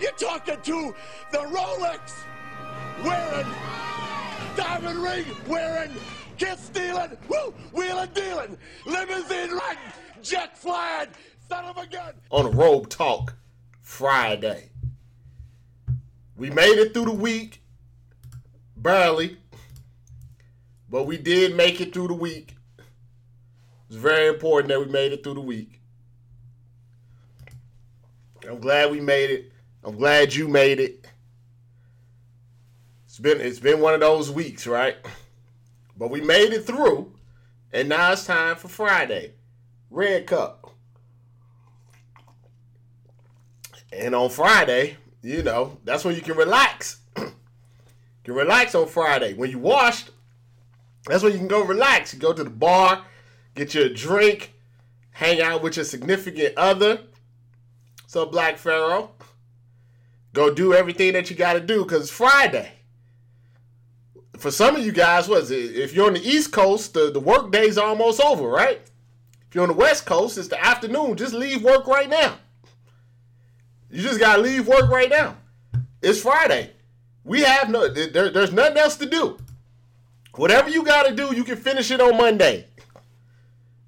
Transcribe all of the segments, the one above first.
You're talking to the Rolex wearing, diamond ring wearing, kiss stealing, woo, wheeling dealing, limousine riding, jet flying, son of a gun. on Robe Talk Friday. We made it through the week, barely, but we did make it through the week. It's very important that we made it through the week. I'm glad we made it. I'm glad you made it. It's been it's been one of those weeks, right? But we made it through, and now it's time for Friday. Red Cup. And on Friday, you know, that's when you can relax. you can relax on Friday. When you washed, that's when you can go relax. You go to the bar, get your drink, hang out with your significant other. So Black Pharaoh, go do everything that you got to do because Friday. For some of you guys, was it? If you're on the East Coast, the, the work day's almost over, right? If you're on the West Coast, it's the afternoon. Just leave work right now. You just gotta leave work right now. It's Friday. We have no. There, there's nothing else to do. Whatever you gotta do, you can finish it on Monday.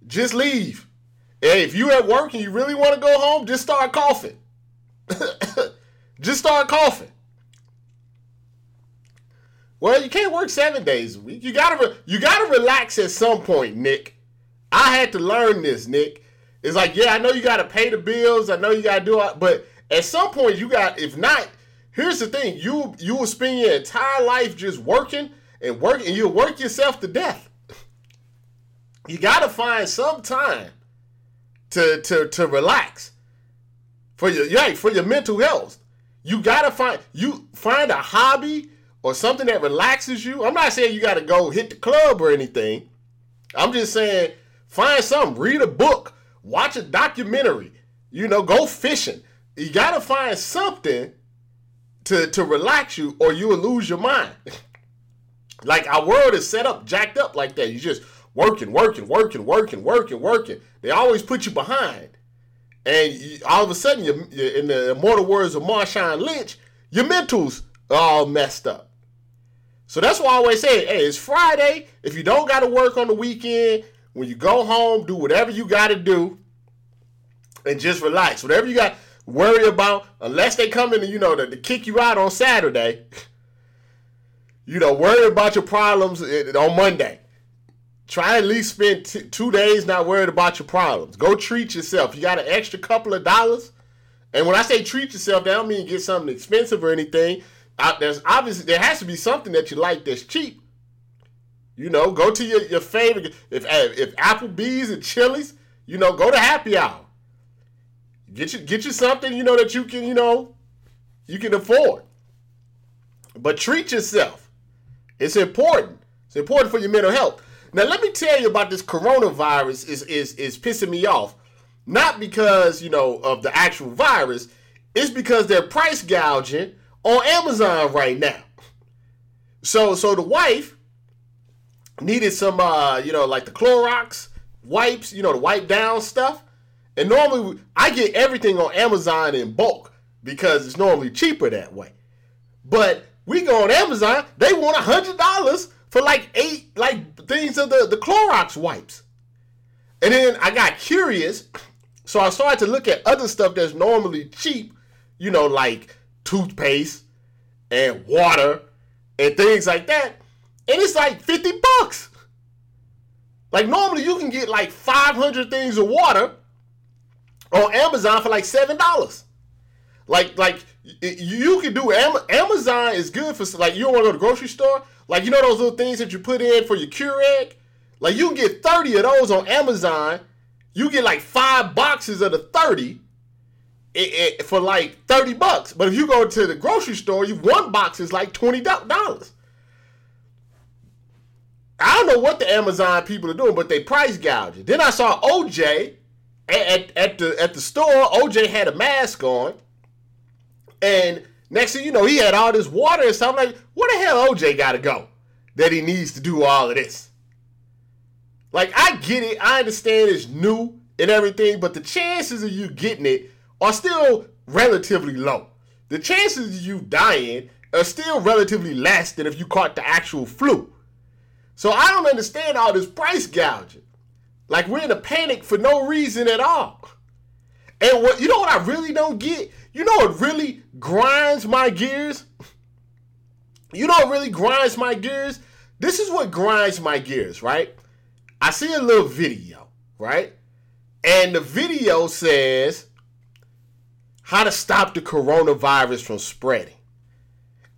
Just leave. Hey, if you at work and you really want to go home, just start coughing. just start coughing. Well, you can't work seven days a week. You gotta re- you gotta relax at some point, Nick. I had to learn this, Nick. It's like, yeah, I know you gotta pay the bills. I know you gotta do it, but at some point you got. If not, here's the thing: you you will spend your entire life just working and working, and you'll work yourself to death. You gotta find some time to to to relax for your yeah, for your mental health. You gotta find you find a hobby or something that relaxes you. I'm not saying you gotta go hit the club or anything. I'm just saying find something, read a book, watch a documentary, you know, go fishing. You gotta find something to to relax you or you will lose your mind. like our world is set up, jacked up like that. You just working, working, working, working, working, working. They always put you behind. And you, all of a sudden, you in the immortal words of Marshawn Lynch, your mentals are all messed up. So that's why I always say, hey, it's Friday. If you don't got to work on the weekend, when you go home, do whatever you got to do and just relax. Whatever you got to worry about, unless they come in and, you know, to, to kick you out on Saturday, you know, worry about your problems eh, on Monday. Try at least spend t- two days not worried about your problems. Go treat yourself. You got an extra couple of dollars. And when I say treat yourself, that don't mean get something expensive or anything. Uh, there's obviously there has to be something that you like that's cheap. You know, go to your, your favorite if if Applebee's and Chili's, you know, go to happy hour. Get you get you something, you know, that you can, you know, you can afford. But treat yourself. It's important. It's important for your mental health. Now let me tell you about this coronavirus is is is pissing me off. Not because, you know, of the actual virus, it's because they're price gouging on Amazon right now. So so the wife needed some uh, you know, like the Clorox wipes, you know, to wipe down stuff. And normally I get everything on Amazon in bulk because it's normally cheaper that way. But we go on Amazon, they want a hundred dollars for like eight like things of the, the Clorox wipes. And then I got curious, so I started to look at other stuff that's normally cheap, you know, like toothpaste and water and things like that. And it's like 50 bucks. Like normally you can get like 500 things of water on Amazon for like $7. Like like you can do Amazon is good for like you don't want to go to the grocery store. Like you know those little things that you put in for your Keurig. Like you can get thirty of those on Amazon. You get like five boxes of the thirty. It, it, for like 30 bucks. But if you go to the grocery store, you one box is like $20. I don't know what the Amazon people are doing, but they price gouging. Then I saw OJ at, at, at the at the store. OJ had a mask on. And next thing you know, he had all this water and stuff. I'm like, where the hell OJ got to go that he needs to do all of this? Like, I get it. I understand it's new and everything, but the chances of you getting it are still relatively low. The chances of you dying are still relatively less than if you caught the actual flu. So I don't understand all this price gouging. Like we're in a panic for no reason at all. And what you know what I really don't get? You know what really grinds my gears? You know what really grinds my gears? This is what grinds my gears, right? I see a little video, right? And the video says how to stop the coronavirus from spreading.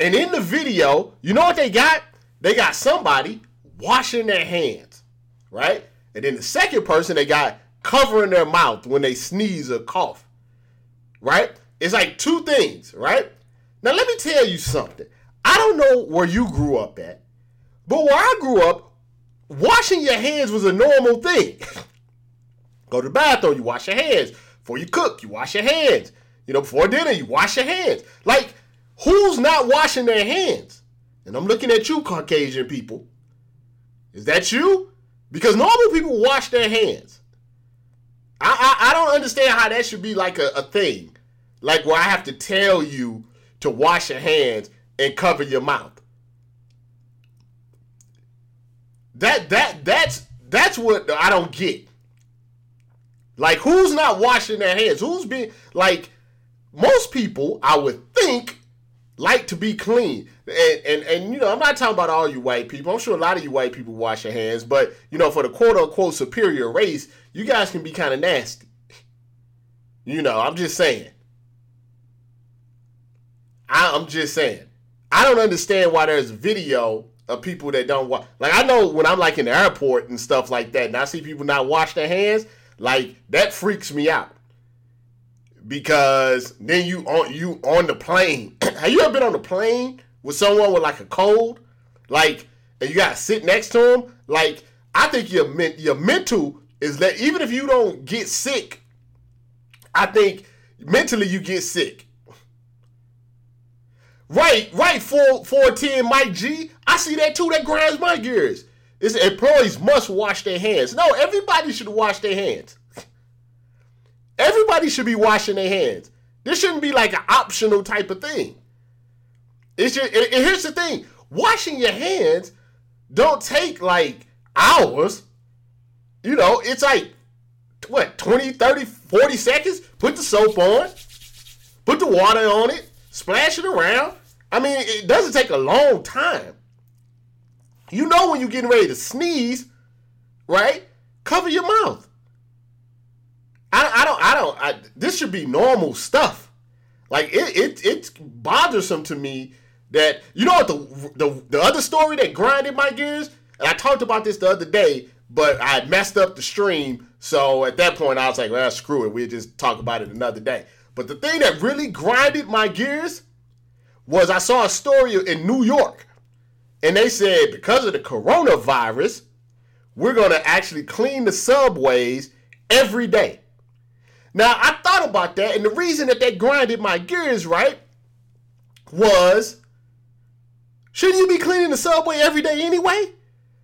And in the video, you know what they got? They got somebody washing their hands, right? And then the second person they got covering their mouth when they sneeze or cough, right? It's like two things, right? Now, let me tell you something. I don't know where you grew up at, but where I grew up, washing your hands was a normal thing. Go to the bathroom, you wash your hands. Before you cook, you wash your hands. You know, before dinner, you wash your hands. Like, who's not washing their hands? And I'm looking at you, Caucasian people. Is that you? Because normal people wash their hands. I, I, I don't understand how that should be like a, a thing. Like where I have to tell you to wash your hands and cover your mouth. That that that's that's what I don't get. Like who's not washing their hands? Who's being like most people I would think like to be clean. And, and and you know, I'm not talking about all you white people. I'm sure a lot of you white people wash your hands, but you know, for the quote unquote superior race, you guys can be kind of nasty. You know, I'm just saying. I, am just saying. I don't understand why there's video of people that don't watch. Like I know when I'm like in the airport and stuff like that, and I see people not wash their hands, like that freaks me out. Because then you on you on the plane. Have you ever been on the plane with someone with like a cold, like, and you gotta sit next to them? Like, I think your your mental is that even if you don't get sick, I think mentally you get sick. Right, right, 4, 410 Mike G. I see that too. That grinds my gears. It's employees must wash their hands. No, everybody should wash their hands. Everybody should be washing their hands. This shouldn't be like an optional type of thing. It's just, and here's the thing washing your hands don't take like hours. You know, it's like, what, 20, 30, 40 seconds? Put the soap on, put the water on it, splash it around, I mean, it doesn't take a long time. You know when you're getting ready to sneeze, right? Cover your mouth. I, I don't I don't I, this should be normal stuff. Like it, it it's bothersome to me that you know what the, the the other story that grinded my gears, and I talked about this the other day, but I messed up the stream. So at that point I was like, well screw it, we'll just talk about it another day. But the thing that really grinded my gears was I saw a story in New York, and they said because of the coronavirus, we're going to actually clean the subways every day. Now, I thought about that, and the reason that they grinded my gears, right, was shouldn't you be cleaning the subway every day anyway?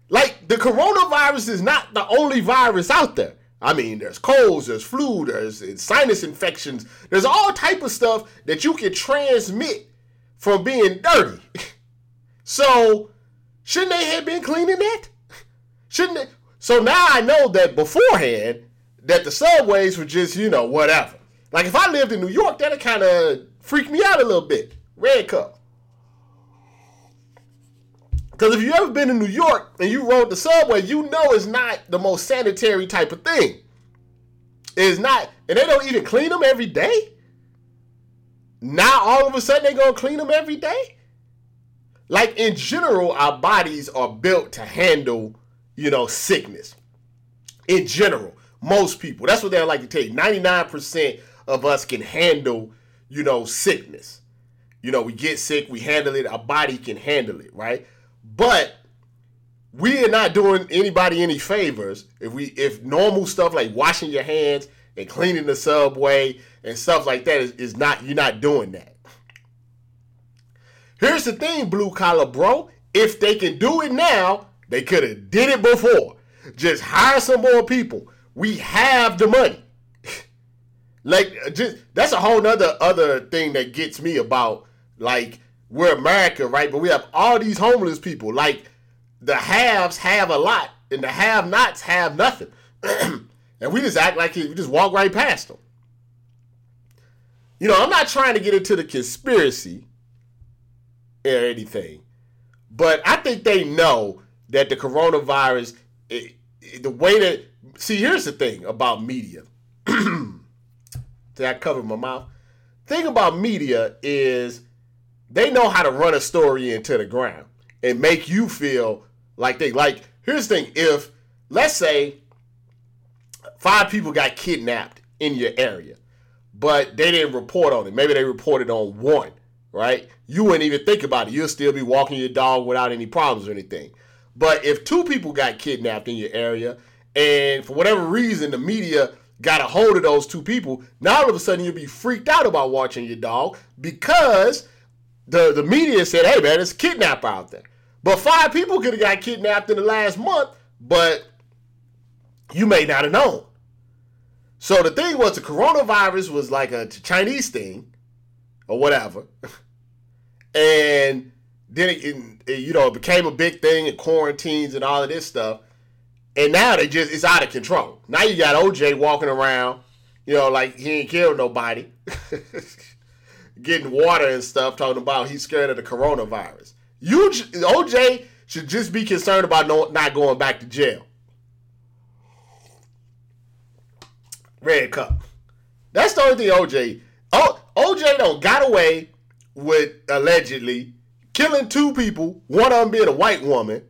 Like, the coronavirus is not the only virus out there. I mean, there's colds, there's flu, there's sinus infections, there's all type of stuff that you can transmit from being dirty. so shouldn't they have been cleaning that? Shouldn't they? So now I know that beforehand that the subways were just, you know, whatever. Like if I lived in New York, that'd kind of freak me out a little bit. Red cup. Because if you ever been in New York and you rode the subway, you know it's not the most sanitary type of thing. It's not, and they don't even clean them every day. now all of a sudden they're gonna clean them every day. Like in general, our bodies are built to handle, you know, sickness. In general, most people. That's what they like to tell you. 99% of us can handle, you know, sickness. You know, we get sick, we handle it, our body can handle it, right? But we are not doing anybody any favors if we if normal stuff like washing your hands and cleaning the subway and stuff like that is, is not you're not doing that. Here's the thing, blue collar bro. If they can do it now, they could have did it before. Just hire some more people. We have the money. like just that's a whole nother other thing that gets me about like we're America, right? But we have all these homeless people. Like the haves have a lot, and the have-nots have nothing. and we just act like we just walk right past them. You know, I'm not trying to get into the conspiracy or anything, but I think they know that the coronavirus, it, it, the way that, see, here's the thing about media. Did I cover my mouth? Thing about media is they know how to run a story into the ground and make you feel like they like. Here's the thing: if let's say five people got kidnapped in your area, but they didn't report on it. Maybe they reported on one, right? You wouldn't even think about it. You'll still be walking your dog without any problems or anything. But if two people got kidnapped in your area, and for whatever reason the media got a hold of those two people, now all of a sudden you'll be freaked out about watching your dog because the, the media said, hey man, it's a kidnapper out there. But five people could have got kidnapped in the last month, but you may not have known. So the thing was, the coronavirus was like a Chinese thing, or whatever, and then it, it, you know it became a big thing and quarantines and all of this stuff, and now they just it's out of control. Now you got OJ walking around, you know, like he ain't killed nobody, getting water and stuff, talking about he's scared of the coronavirus. You OJ should just be concerned about no, not going back to jail. Red Cup. That's the only thing OJ. Oh, OJ don't got away with allegedly killing two people, one of them being a white woman.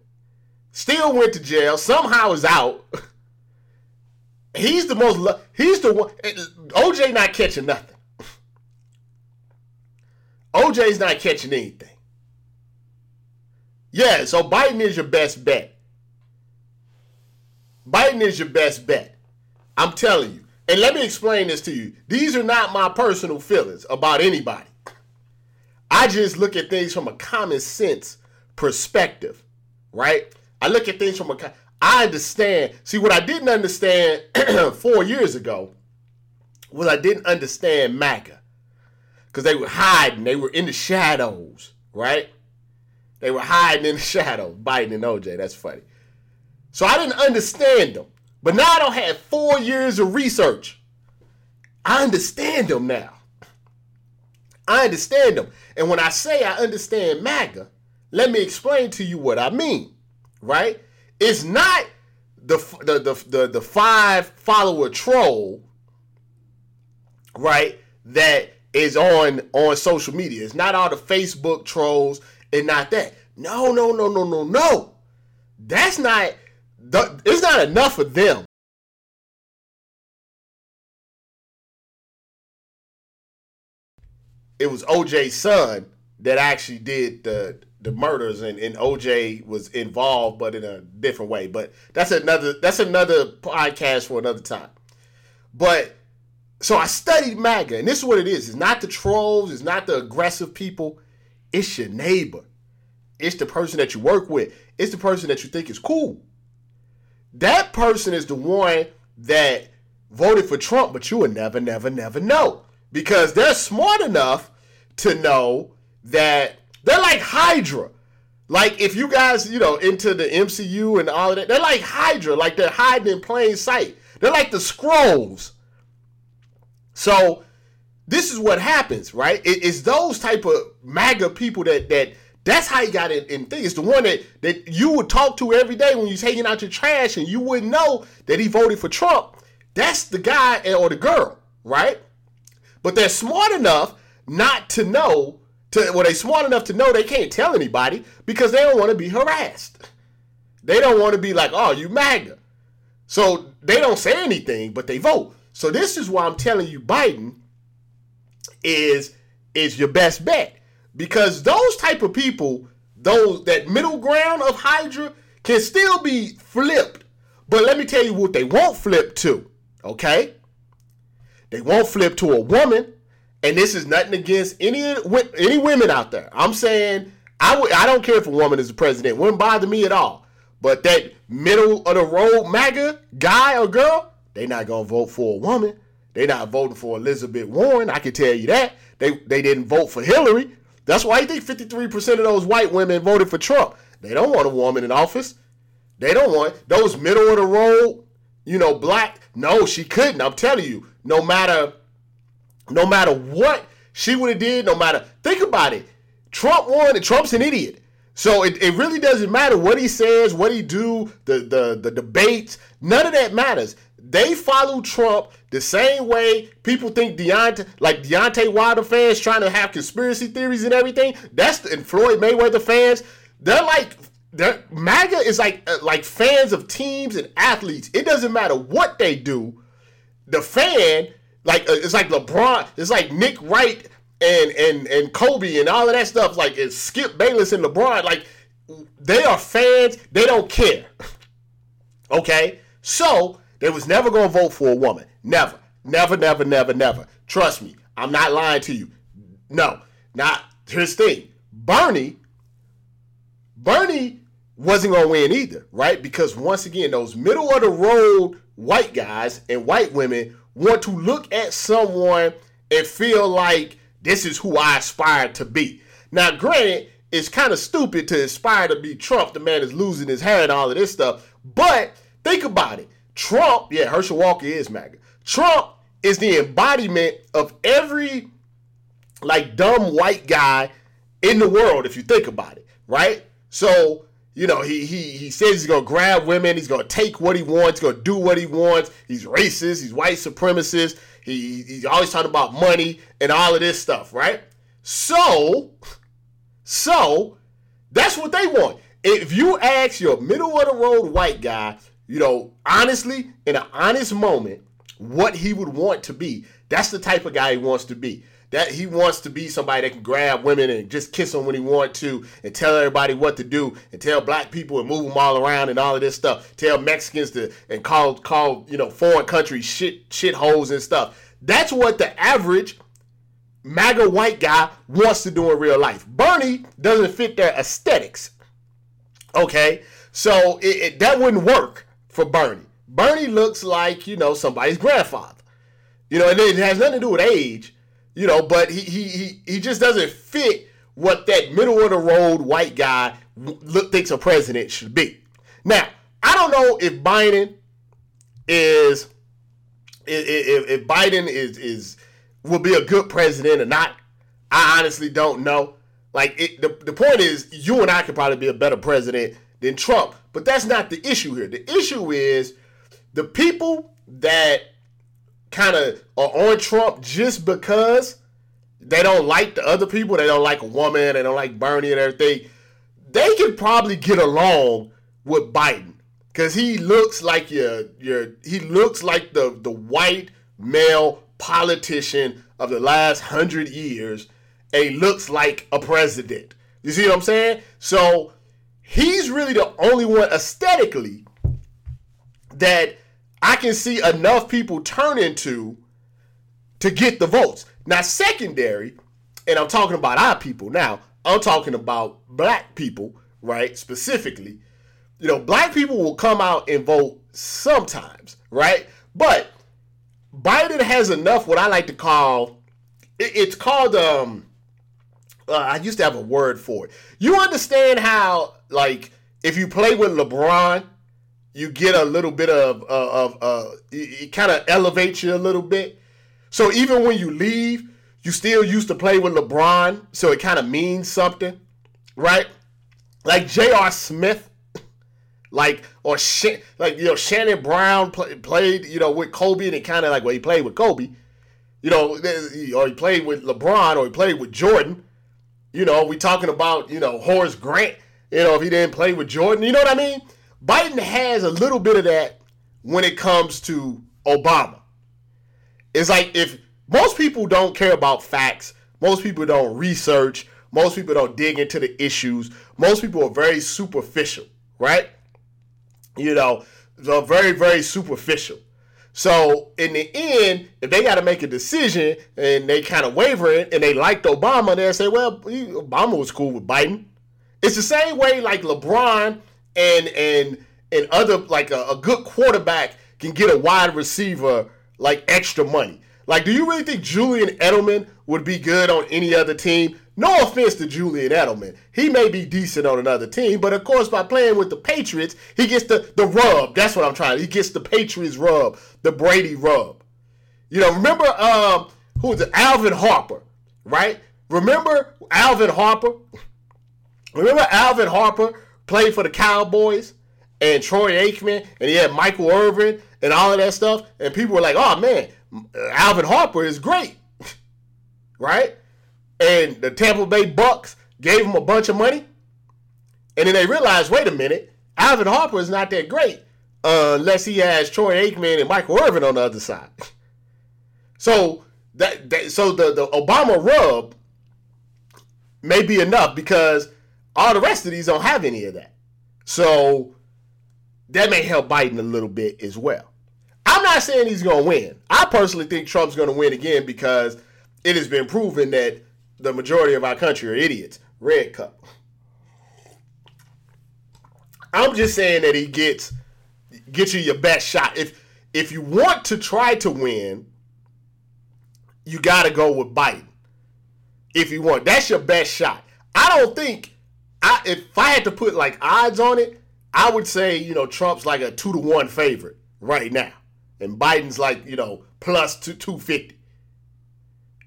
Still went to jail. Somehow is out. He's the most. He's the one. Eh, OJ not catching nothing. OJ's not catching anything. Yeah, so Biden is your best bet. Biden is your best bet. I'm telling you. And let me explain this to you. These are not my personal feelings about anybody. I just look at things from a common sense perspective, right? I look at things from a I understand. See what I didn't understand 4 years ago was I didn't understand MAGA. Cuz they were hiding, they were in the shadows, right? They were hiding in the shadows, Biden and OJ. That's funny. So I didn't understand them. But now I don't have four years of research. I understand them now. I understand them. And when I say I understand MAGA, let me explain to you what I mean. Right? It's not the the the the, the five follower troll, right? That is on on social media. It's not all the Facebook trolls and not that. No, no, no, no, no, no. That's not the, it's not enough of them. It was OJ's son that actually did the the murders and, and OJ was involved but in a different way. But that's another that's another podcast for another time. But so I studied MAGA, and this is what it is. It's not the trolls, it's not the aggressive people, it's your neighbor. It's the person that you work with. It's the person that you think is cool. That person is the one that voted for Trump, but you will never, never, never know. Because they're smart enough to know that they're like Hydra. Like if you guys, you know, into the MCU and all of that, they're like Hydra, like they're hiding in plain sight. They're like the Skrulls. So this is what happens, right? it's those type of MAGA people that that that's how he got in, in thing. It's the one that, that you would talk to every day when you're taking out your trash and you wouldn't know that he voted for Trump. That's the guy or the girl, right? But they're smart enough not to know to well they smart enough to know they can't tell anybody because they don't want to be harassed. They don't want to be like, oh, you MAGA. So they don't say anything, but they vote. So this is why I'm telling you Biden is is your best bet. Because those type of people, those that middle ground of Hydra can still be flipped. But let me tell you what they won't flip to. Okay? They won't flip to a woman. And this is nothing against any any women out there. I'm saying I w- I don't care if a woman is the president. It wouldn't bother me at all. But that middle of the road MAGA guy or girl, they not gonna vote for a woman. They not voting for Elizabeth Warren. I can tell you that. They they didn't vote for Hillary. That's why I think 53% of those white women voted for Trump. They don't want a woman in office. They don't want those middle of the road, you know, black. No, she couldn't. I'm telling you, no matter no matter what she would have did, no matter think about it. Trump won and Trump's an idiot. So it, it really doesn't matter what he says, what he do, the, the the debates, none of that matters. They follow Trump the same way people think Deontay, like Deontay Wilder fans trying to have conspiracy theories and everything. That's the, and Floyd Mayweather fans. They're like they're, MAGA is like uh, like fans of teams and athletes. It doesn't matter what they do. The fan, like uh, it's like LeBron, it's like Nick Wright and and and Kobe and all of that stuff, like it's Skip Bayless and LeBron, like they are fans. They don't care. okay, so they was never gonna vote for a woman. Never, never, never, never, never. Trust me, I'm not lying to you. No, not here's the thing. Bernie, Bernie wasn't gonna win either, right? Because once again, those middle of the road white guys and white women want to look at someone and feel like this is who I aspire to be. Now, granted, it's kind of stupid to aspire to be Trump. The man is losing his hair and all of this stuff. But think about it. Trump, yeah, Herschel Walker is MAGA. Trump is the embodiment of every like dumb white guy in the world, if you think about it, right? So, you know, he he he says he's gonna grab women, he's gonna take what he wants, gonna do what he wants. He's racist, he's white supremacist, he, he's always talking about money and all of this stuff, right? So, so that's what they want. If you ask your middle of the road white guy, you know, honestly, in an honest moment, what he would want to be, that's the type of guy he wants to be. That he wants to be somebody that can grab women and just kiss them when he want to, and tell everybody what to do, and tell black people and move them all around and all of this stuff. Tell Mexicans to and call call you know foreign countries shit shit holes and stuff. That's what the average MAGA white guy wants to do in real life. Bernie doesn't fit their aesthetics. Okay, so it, it, that wouldn't work for Bernie. Bernie looks like you know somebody's grandfather. You know, and it has nothing to do with age you know, but he he he, he just doesn't fit what that middle of the road white guy look, thinks a president should be. Now, I don't know if Biden is if, if Biden is is will be a good president or not. I honestly don't know. Like it, the the point is, you and I could probably be a better president than Trump, but that's not the issue here. The issue is the people that kind of are on Trump just because they don't like the other people. They don't like a woman. They don't like Bernie and everything. They could probably get along with Biden because he looks like your your he looks like the the white male politician of the last hundred years, and he looks like a president. You see what I'm saying? So he's really the only one aesthetically that I can see enough people turn into to get the votes. Now, secondary, and I'm talking about our people now, I'm talking about black people, right? Specifically, you know, black people will come out and vote sometimes, right? But Biden has enough what I like to call it's called um uh, I used to have a word for it. You understand how like if you play with LeBron you get a little bit of uh, of uh, it, kind of elevates you a little bit. So even when you leave, you still used to play with LeBron, so it kind of means something, right? Like J.R. Smith, like or like you know Shannon Brown play, played you know with Kobe, and it kind of like well he played with Kobe, You know, or he played with LeBron, or he played with Jordan. You know, we talking about you know Horace Grant. You know, if he didn't play with Jordan, you know what I mean. Biden has a little bit of that when it comes to Obama. It's like if most people don't care about facts, most people don't research, most people don't dig into the issues, most people are very superficial, right? You know, they're very, very superficial. So in the end, if they got to make a decision and they kind of wavering and they liked Obama, they'll say, well, Obama was cool with Biden. It's the same way like LeBron and and and other like a, a good quarterback can get a wide receiver like extra money. Like, do you really think Julian Edelman would be good on any other team? No offense to Julian Edelman. He may be decent on another team, but of course, by playing with the Patriots, he gets the, the rub. That's what I'm trying. He gets the Patriots rub, the Brady rub. You know, remember um, who was it? Alvin Harper, right? Remember Alvin Harper? Remember Alvin Harper played for the Cowboys and Troy Aikman, and he had Michael Irvin and all of that stuff, and people were like, "Oh man, Alvin Harper is great," right? And the Tampa Bay Bucks gave him a bunch of money, and then they realized, wait a minute, Alvin Harper is not that great uh, unless he has Troy Aikman and Michael Irvin on the other side. so that, that so the the Obama rub may be enough because all the rest of these don't have any of that. So that may help Biden a little bit as well. I'm not saying he's going to win. I personally think Trump's going to win again because it has been proven that the majority of our country are idiots. Red cup. I'm just saying that he gets gets you your best shot. If if you want to try to win, you got to go with Biden. If you want, that's your best shot. I don't think I if I had to put like odds on it, I would say, you know, Trump's like a two to one favorite right now. And Biden's like, you know, plus two, 250.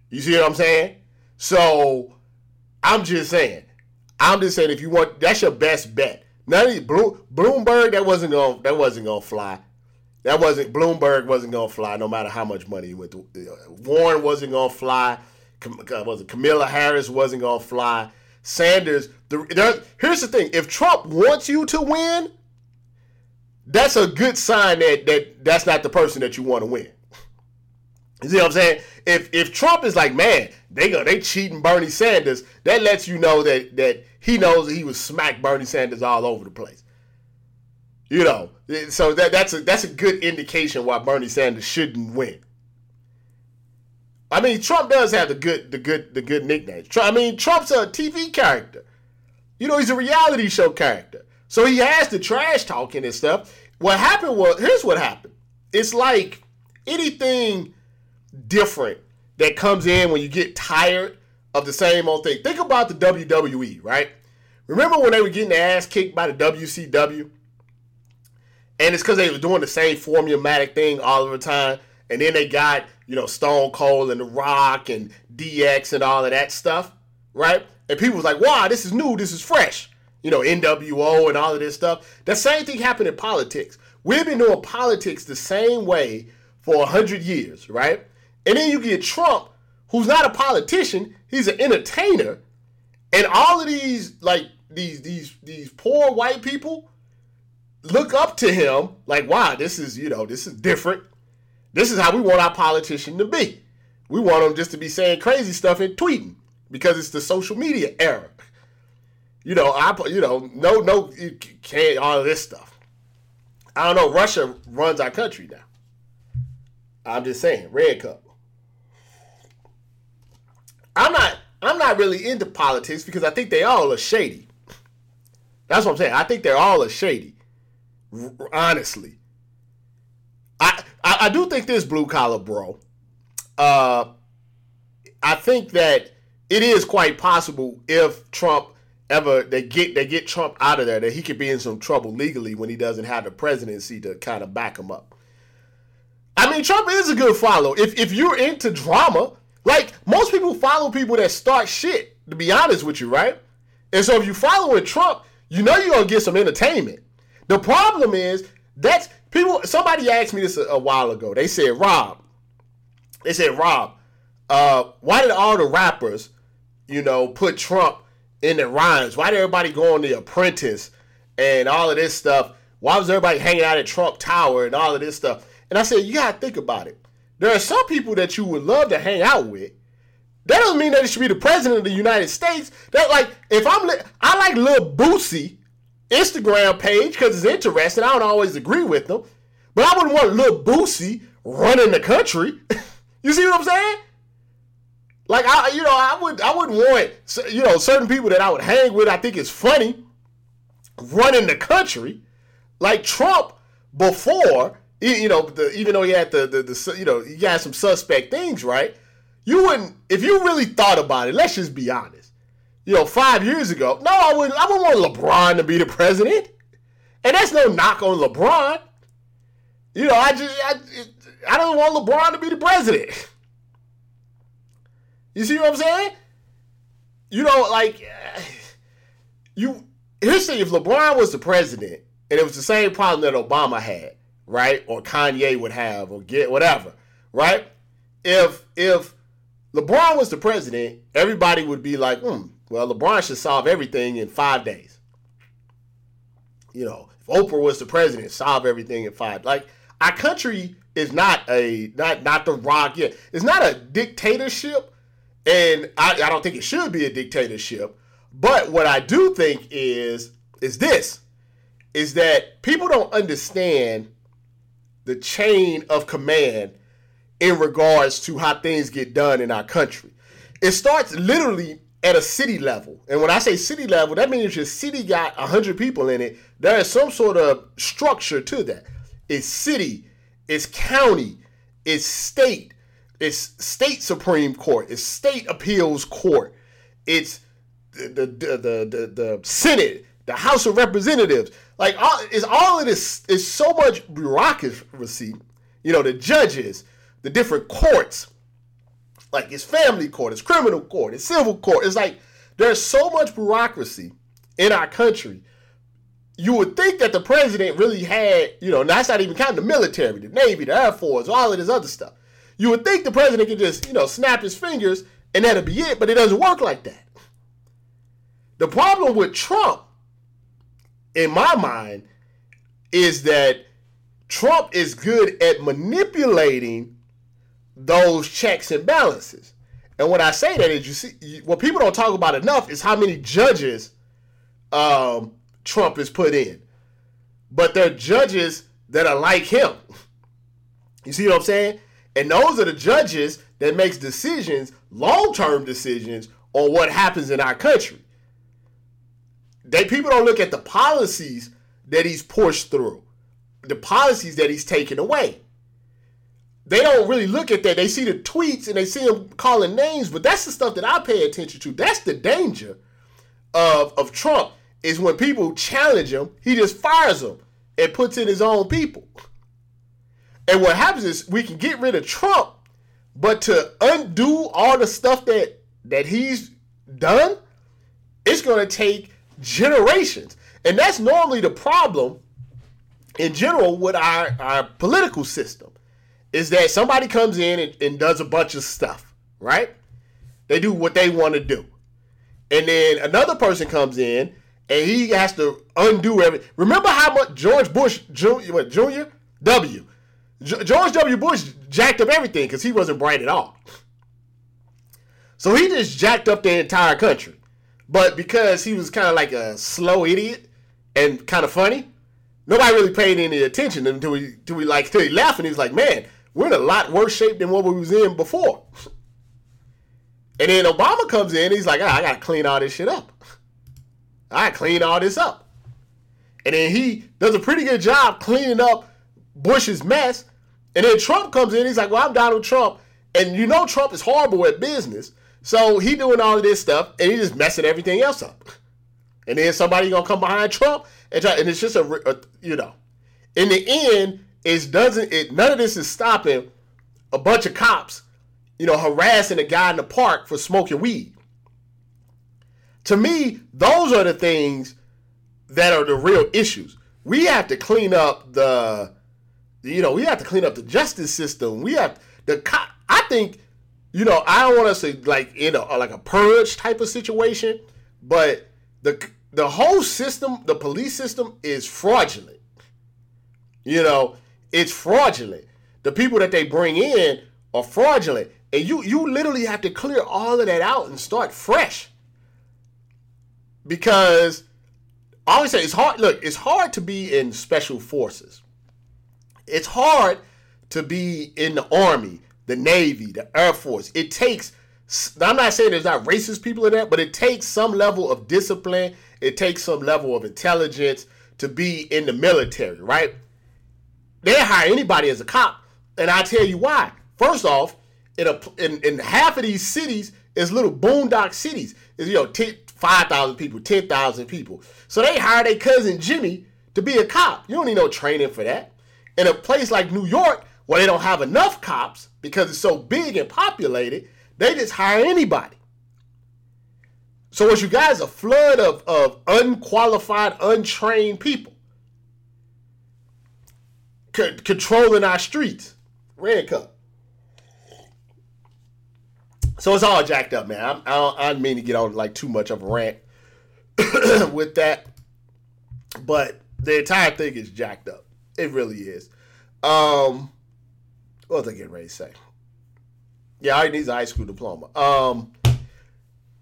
You see what I'm saying? So I'm just saying. I'm just saying if you want that's your best bet. None Bloomberg, that wasn't going that wasn't gonna fly. That wasn't Bloomberg wasn't gonna fly no matter how much money he went to. Uh, Warren wasn't gonna fly. Uh, was it Kamala Harris wasn't gonna fly. Sanders. The, here's the thing: if Trump wants you to win, that's a good sign that that that's not the person that you want to win. You see what I'm saying? If if Trump is like, man, they go they cheating Bernie Sanders, that lets you know that that he knows that he was smack Bernie Sanders all over the place. You know, so that that's a that's a good indication why Bernie Sanders shouldn't win. I mean, Trump does have the good, the good, the good nickname. I mean, Trump's a TV character. You know, he's a reality show character. So he has the trash talking and stuff. What happened was, here's what happened. It's like anything different that comes in when you get tired of the same old thing. Think about the WWE, right? Remember when they were getting their ass kicked by the WCW? And it's because they were doing the same formulatic thing all of the time. And then they got, you know, Stone Cold and The Rock and DX and all of that stuff, right? And people was like, wow, this is new, this is fresh. You know, NWO and all of this stuff. The same thing happened in politics. We've been doing politics the same way for 100 years, right? And then you get Trump, who's not a politician, he's an entertainer. And all of these, like, these these these poor white people look up to him like wow this is you know this is different this is how we want our politician to be. We want them just to be saying crazy stuff and tweeting because it's the social media era. You know, I you know, no, no, you can't all this stuff. I don't know. Russia runs our country now. I'm just saying, red cup. I'm not. I'm not really into politics because I think they all are shady. That's what I'm saying. I think they're all are shady. Honestly, I, I, I do think this blue collar bro. Uh, I think that it is quite possible if Trump ever they get they get Trump out of there that he could be in some trouble legally when he doesn't have the presidency to kind of back him up. I mean, Trump is a good follow. If if you're into drama, like most people follow people that start shit. To be honest with you, right? And so if you following Trump, you know you're gonna get some entertainment. The problem is that's People, somebody asked me this a, a while ago. They said, Rob, they said, Rob, Uh, why did all the rappers, you know, put Trump in the rhymes? Why did everybody go on The Apprentice and all of this stuff? Why was everybody hanging out at Trump Tower and all of this stuff? And I said, you gotta think about it. There are some people that you would love to hang out with. That doesn't mean that it should be the president of the United States. That like if I'm I like Lil Boosie Instagram page because it's interesting. I don't always agree with them, but I wouldn't want Lil Boosie running the country. you see what I'm saying? Like I, you know, I would, I wouldn't want, you know, certain people that I would hang with. I think it's funny running the country, like Trump before. You know, the, even though he had the, the, the, you know, he had some suspect things, right? You wouldn't, if you really thought about it. Let's just be honest. You know, five years ago, no, I wouldn't. I wouldn't want LeBron to be the president, and that's no knock on LeBron. You know, I just, I, I don't want LeBron to be the president. You see what I'm saying? You know, like you. Here's the thing: if LeBron was the president, and it was the same problem that Obama had, right, or Kanye would have, or get whatever, right? If if LeBron was the president, everybody would be like, hmm, well, LeBron should solve everything in five days. You know, if Oprah was the president, solve everything in five. Like our country is not a not not the rock yet. It's not a dictatorship, and I, I don't think it should be a dictatorship. But what I do think is is this is that people don't understand the chain of command in regards to how things get done in our country. It starts literally at a city level. And when I say city level, that means your city got 100 people in it. There is some sort of structure to that. It's city, it's county, it's state, it's state Supreme Court, it's state appeals court, it's the the the the, the Senate, the House of Representatives. Like all is all of this is so much bureaucracy. You know, the judges, the different courts, like it's family court, it's criminal court, it's civil court. It's like there's so much bureaucracy in our country. You would think that the president really had, you know, that's not even counting the military, the Navy, the Air Force, all of this other stuff. You would think the president could just, you know, snap his fingers and that'd be it, but it doesn't work like that. The problem with Trump, in my mind, is that Trump is good at manipulating those checks and balances. And when I say that is you see what people don't talk about enough is how many judges um, Trump has put in. But they're judges that are like him. You see what I'm saying? And those are the judges that makes decisions, long-term decisions on what happens in our country. They people don't look at the policies that he's pushed through, the policies that he's taken away they don't really look at that. They see the tweets and they see him calling names, but that's the stuff that I pay attention to. That's the danger of of Trump is when people challenge him, he just fires them and puts in his own people. And what happens is we can get rid of Trump, but to undo all the stuff that that he's done, it's going to take generations. And that's normally the problem in general with our, our political system is that somebody comes in and, and does a bunch of stuff, right? They do what they want to do. And then another person comes in and he has to undo everything. Remember how much George Bush Jr. W. George W. Bush jacked up everything because he wasn't bright at all. So he just jacked up the entire country. But because he was kind of like a slow idiot and kind of funny, nobody really paid any attention until we, until we like, until he left and like, man, we're in a lot worse shape than what we was in before. And then Obama comes in, he's like, ah, I gotta clean all this shit up. I clean all this up. And then he does a pretty good job cleaning up Bush's mess. And then Trump comes in, he's like, Well, I'm Donald Trump. And you know Trump is horrible at business. So he doing all of this stuff and he just messing everything else up. And then somebody gonna come behind Trump and try, and it's just a, a you know. In the end, it doesn't it none of this is stopping a bunch of cops, you know, harassing a guy in the park for smoking weed. To me, those are the things that are the real issues. We have to clean up the you know, we have to clean up the justice system. We have the cop I think you know, I don't want to like in a like a purge type of situation, but the the whole system, the police system, is fraudulent. You know, it's fraudulent. The people that they bring in are fraudulent, and you you literally have to clear all of that out and start fresh. Because I always say it's hard. Look, it's hard to be in special forces. It's hard to be in the army, the navy, the air force. It takes. I'm not saying there's not racist people in that, but it takes some level of discipline. It takes some level of intelligence to be in the military, right? They hire anybody as a cop, and I tell you why. First off, in a in, in half of these cities is little boondock cities. Is you know t- five thousand people, ten thousand people. So they hire their cousin Jimmy to be a cop. You don't need no training for that. In a place like New York, where they don't have enough cops because it's so big and populated, they just hire anybody. So what you is a flood of, of unqualified, untrained people c- controlling our streets. Red Cup. So it's all jacked up, man. I'm, I don't, I don't mean to get on like too much of a rant with that, but the entire thing is jacked up. It really is. Um, what was I getting ready to say? Yeah, I need a high school diploma. Um,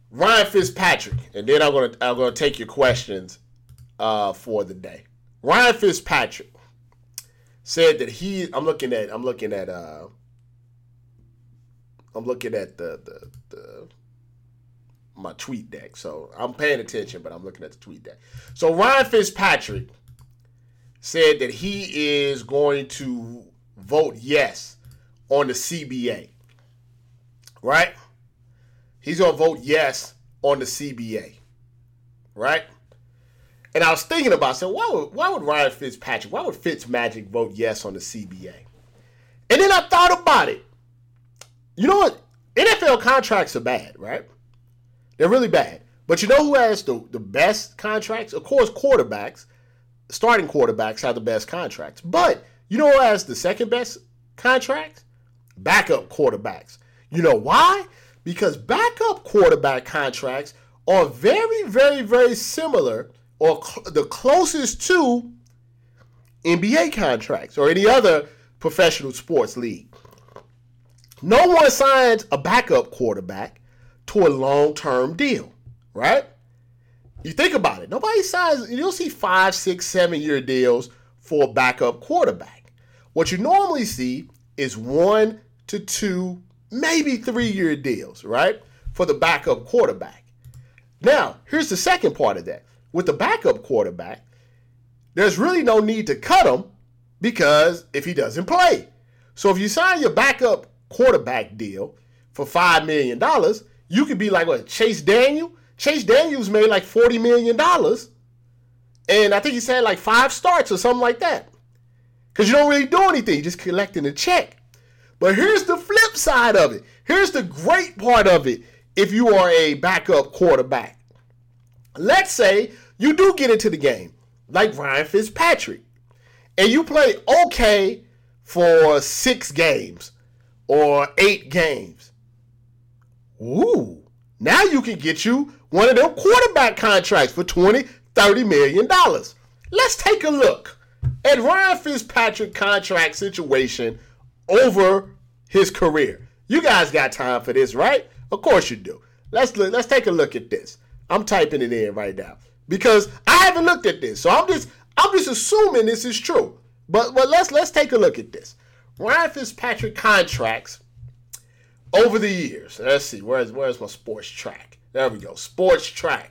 Ryan Fitzpatrick, and then I'm gonna I'm gonna take your questions uh, for the day. Ryan Fitzpatrick said that he I'm looking at I'm looking at uh I'm looking at the the, the my TweetDeck. So I'm paying attention, but I'm looking at the TweetDeck. So Ryan Fitzpatrick said that he is going to vote yes on the CBA. Right? He's going to vote yes on the CBA. Right? And I was thinking about, so why would, why would Ryan Fitzpatrick, why would Fitzmagic vote yes on the CBA? And then I thought about it. You know what? NFL contracts are bad, right? They're really bad. But you know who has the, the best contracts? Of course, quarterbacks. Starting quarterbacks have the best contracts. But you know who has the second best contracts? Backup quarterbacks. You know why? Because backup quarterback contracts are very, very, very similar or cl- the closest to NBA contracts or any other professional sports league. No one signs a backup quarterback to a long term deal, right? You think about it. Nobody signs, you'll see five, six, seven year deals for a backup quarterback. What you normally see is one to two, maybe three year deals, right? For the backup quarterback. Now, here's the second part of that. With the backup quarterback, there's really no need to cut him because if he doesn't play. So if you sign your backup quarterback deal for $5 million, you could be like what, Chase Daniel? Chase Daniels made like $40 million. And I think he said like five starts or something like that. Because you don't really do anything, you're just collecting a check. But here's the flip side of it. Here's the great part of it if you are a backup quarterback. Let's say you do get into the game, like Ryan Fitzpatrick, and you play okay for six games or eight games. Ooh, now you can get you one of them quarterback contracts for 20, 30 million dollars. Let's take a look at Ryan Fitzpatrick contract situation over his career. You guys got time for this, right? Of course you do. Let's look, let's take a look at this. I'm typing it in right now because I haven't looked at this. So I'm just I'm just assuming this is true. But but let's let's take a look at this. Ryan Fitzpatrick contracts over the years. Let's see, where's where's my Spotrac? There we go. Spotrac.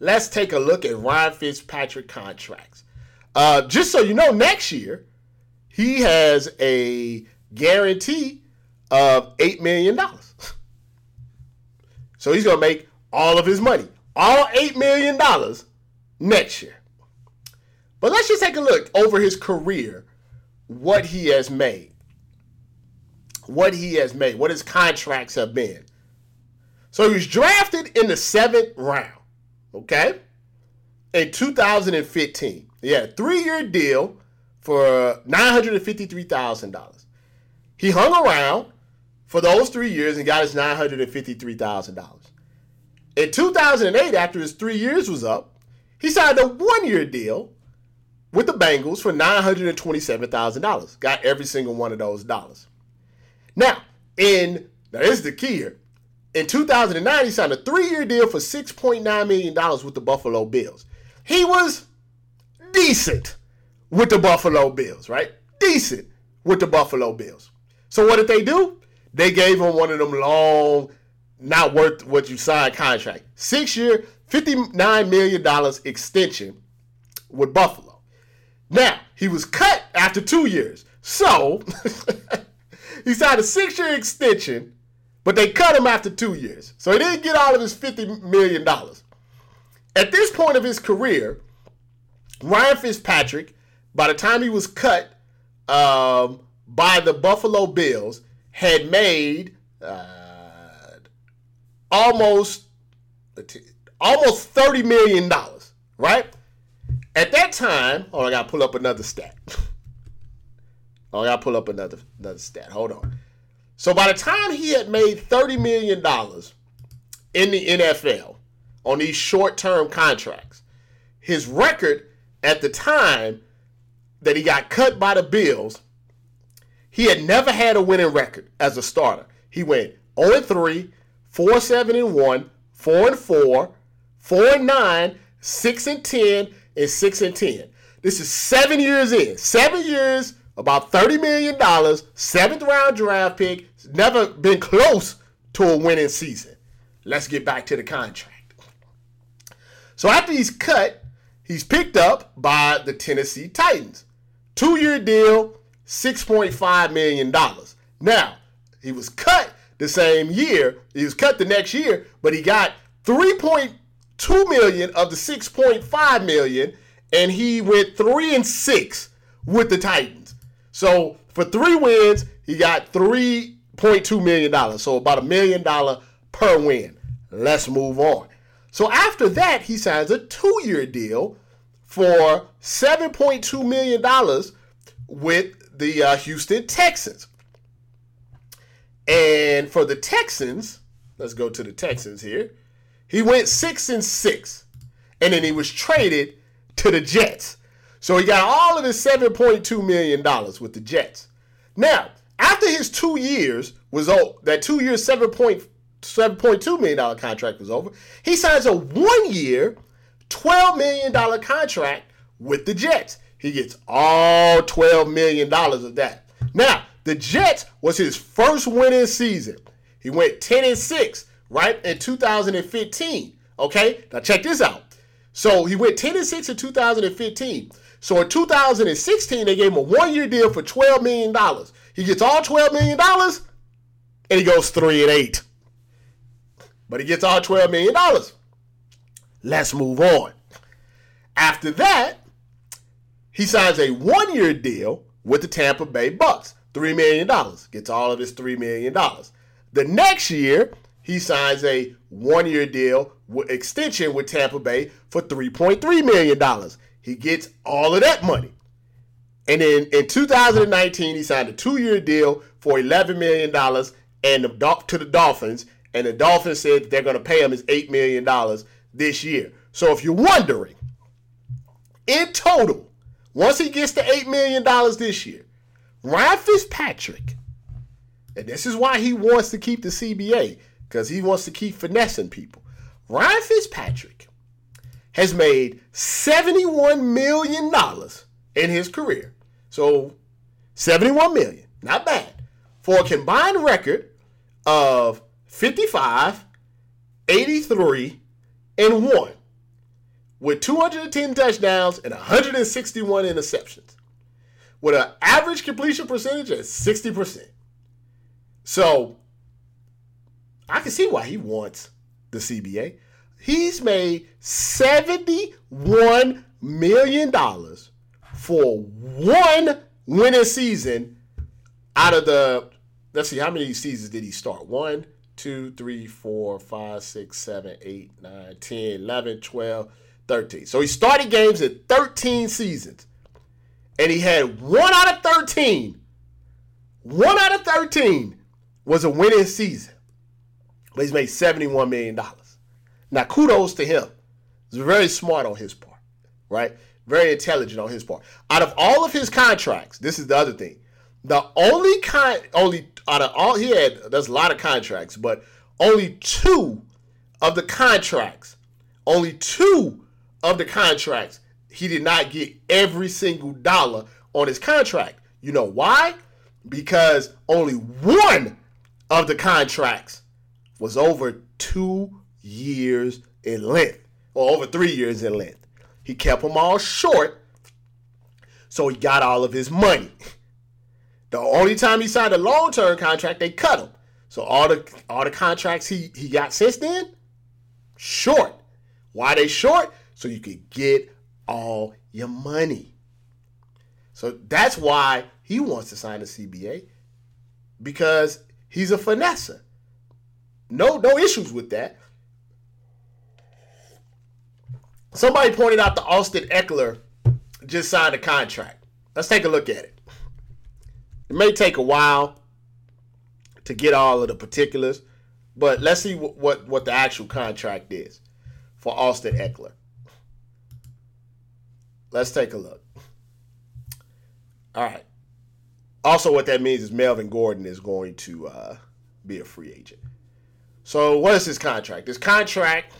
Let's take a look at Ryan Fitzpatrick contracts. Uh, just so you know, next year he has a guarantee of eight million dollars. So he's gonna make all of his money, all eight million dollars next year. But let's just take a look over his career, what he has made, what he has made, what his contracts have been. So he was drafted in the seventh round, okay, in 2015. He had a three-year deal for $953,000. He hung around for those three years and got his $953,000. In 2008, after his three years was up, he signed a one year deal with the Bengals for $927,000. Got every single one of those dollars. Now, in now this is the key here. In 2009, he signed a three-year deal for $6.9 million with the Buffalo Bills. He was decent with the Buffalo Bills, right? Decent with the Buffalo Bills. So what did they do? They gave him one of them long, not worth what you signed contract. Six year, $59 million extension with Buffalo. Now, he was cut after two years. So he signed a six year extension, but they cut him after two years. So he didn't get all of his $50 million. At this point of his career, Ryan Fitzpatrick, by the time he was cut um, by the Buffalo Bills, had made uh, almost almost thirty million dollars. Right at that time, oh, I gotta pull up another stat. oh, I gotta pull up another another stat. Hold on. So by the time he had made thirty million dollars in the NFL on these short term contracts, his record at the time that he got cut by the Bills, he had never had a winning record as a starter. He went 0 3, 4 7 and 1, 4 and 4, 4 and 9, 6 and 10, and 6 and 10. This is seven years in. Seven years, about $30 million, seventh round draft pick, never been close to a winning season. Let's get back to the contract. So after he's cut, he's picked up by the Tennessee Titans. Two year deal, $6.5 million. Now, he was cut the same year. He was cut the next year, but he got 3.2 million of the 6.5 million, and he went three and six with the Titans. So for three wins, he got $3.2 million. So about a million dollar per win. Let's move on. So after that, he signs a two-year deal for $7.2 million with the uh, Houston Texans. And for the Texans, let's go to the Texans here. He went six and six, and then he was traded to the Jets. So he got all of his $7.2 million with the Jets. Now, after his two years was over, that two year $7.2 million contract was over, he signs a one year, $12 million contract with the Jets. He gets all $12 million of that. Now, the Jets was his first winning season. He went 10 and 6, right, in 2015. Okay, now check this out. So he went 10 and 6 in 2015. So in 2016, they gave him a one year deal for $12 million. He gets all $12 million and he goes 3 and 8. But he gets all $12 million. Let's move on. After that, he signs a one year deal with the Tampa Bay Bucks. $3 million. Gets all of his $3 million. The next year, he signs a one year deal with extension with Tampa Bay for $3.3 million. He gets all of that money. And then in 2019, he signed a two year deal for $11 million and the, to the Dolphins. And the Dolphins said they're going to pay him his $8 million this year. So if you're wondering, in total, once he gets to $8 million this year, Ryan Fitzpatrick, and this is why he wants to keep the CBA, because he wants to keep finessing people. Ryan Fitzpatrick has made $71 million in his career. So 71 million, not bad. For a combined record of 55, 83, and 1 with 210 touchdowns and 161 interceptions with an average completion percentage at 60%. So I can see why he wants the CBA. He's made $71 million for one winning season out of the, let's see, how many seasons did he start? One, two, three, four, five, six, seven, eight, nine, 10, 11, 12, 13. So he started games in 13 seasons and he had one out of 13, one out of 13 was a winning season, but he's made $71 million. Now, kudos to him. It's very smart on his part, right? Very intelligent on his part. Out of all of his contracts, this is the other thing. The only kind, only out of all he had, there's a lot of contracts, but only two of the contracts, only two of the contracts, he did not get every single dollar on his contract. You know why? Because only one of the contracts was over two years in length, or over three years in length. He kept them all short, so he got all of his money. The only time he signed a long term contract, they cut him. So all the all the contracts he he got since then, short. Why they short? So you could get all your money. So that's why he wants to sign a CBA because he's a finesser. No, no issues with that. Somebody pointed out the Austin Ekeler just signed a contract. Let's take a look at it. It may take a while to get all of the particulars, but let's see what, what, what the actual contract is for Austin Ekeler. Let's take a look. All right. Also, what that means is Melvin Gordon is going to uh, be a free agent. So, what is his contract? His contract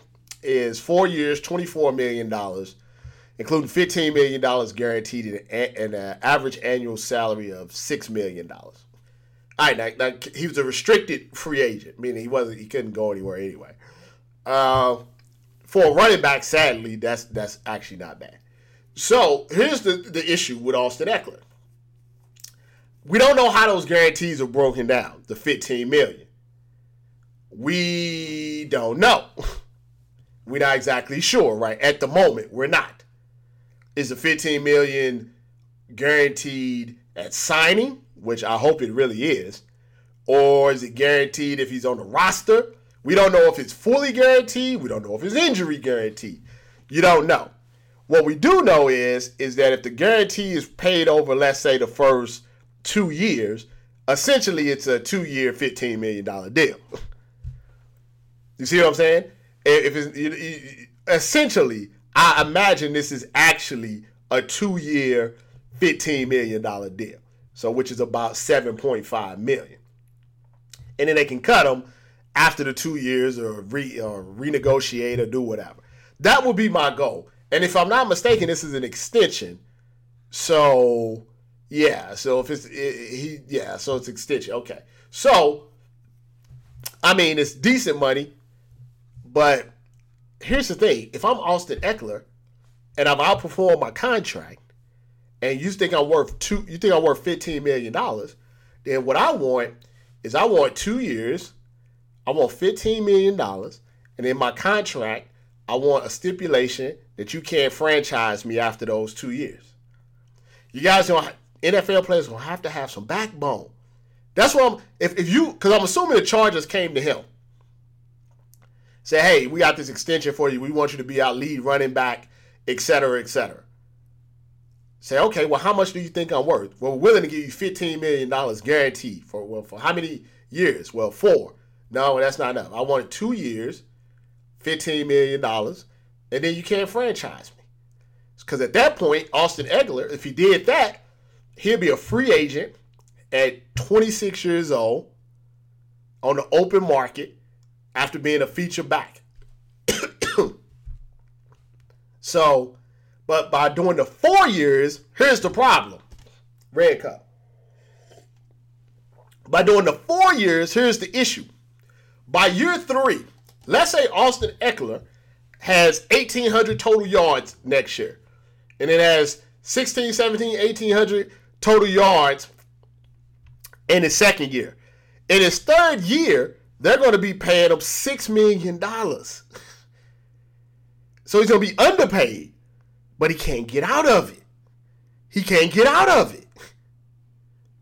is four years, $24 million, including $15 million guaranteed and an average annual salary of $6 million. All right, now, now, he was a restricted free agent, meaning he wasn't he couldn't go anywhere anyway. Uh, for a running back, sadly, that's that's actually not bad. So here's the, the issue with Austin Ekeler. We don't know how those guarantees are broken down, the 15 million. We don't know. We're not exactly sure, right? At the moment, we're not. Is the 15 million guaranteed at signing, which I hope it really is, or is it guaranteed if he's on the roster? We don't know if it's fully guaranteed. We don't know if it's injury guaranteed. You don't know. What we do know is is that if the guarantee is paid over, let's say the first two years, essentially it's a two-year, fifteen million dollar deal. you see what I'm saying? If it's essentially, I imagine this is actually a two-year, fifteen million dollar deal. So which is about seven point five million, and then they can cut them after the two years or, re, or renegotiate or do whatever. That would be my goal. And if I'm not mistaken, this is an extension. So yeah, so if it's it, he yeah, so it's extension. Okay. So I mean, it's decent money, but here's the thing: if I'm Austin Ekeler and I've outperformed my contract, and you think I'm worth two, you think I'm worth fifteen million dollars, then what I want is I want two years, I want fifteen million dollars, and in my contract, I want a stipulation that you can't franchise me after those two years. You guys don't. NFL players gonna have to have some backbone. That's why I'm. If, if you, because I'm assuming the Chargers came to him, say, "Hey, we got this extension for you. We want you to be our lead running back, etc., etc." Say, okay, well, how much do you think I'm worth? Well, we're willing to give you $15 million guaranteed for well, for how many years? Well, four. No, that's not enough. I want two years, $15 million, and then you can't franchise me. Because at that point, Austin Ekeler, if he did that, he'd be a free agent at 26 years old on the open market after being a feature back. so, but by doing the four years, here's the problem. Red cup. By doing the four years, here's the issue. By year three, let's say Austin Ekeler has 1,800 total yards next year, and it has 16, 17, 1,800 total yards in his second year. In his third year, they're going to be paying him $6 million. So he's going to be underpaid, but he can't get out of it. He can't get out of it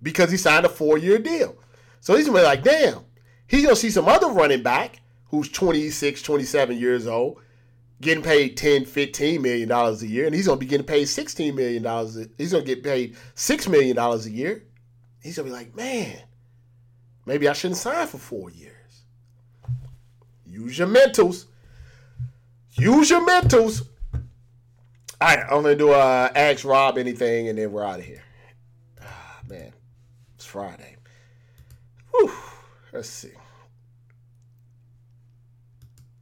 because he signed a four year deal. So he's going to be like, damn, he's going to see some other running back who's 26, 27 years old getting paid 10 15 million dollars a year and he's going to be getting paid 16 million dollars he's going to get paid 6 million dollars a year he's going to be like man Maybe I shouldn't sign for four years. Use your mentals. Use your mentals. All right, I'm gonna do uh ask Rob anything, and then we're out of here. Ah, man, it's Friday. Whew. Let's see.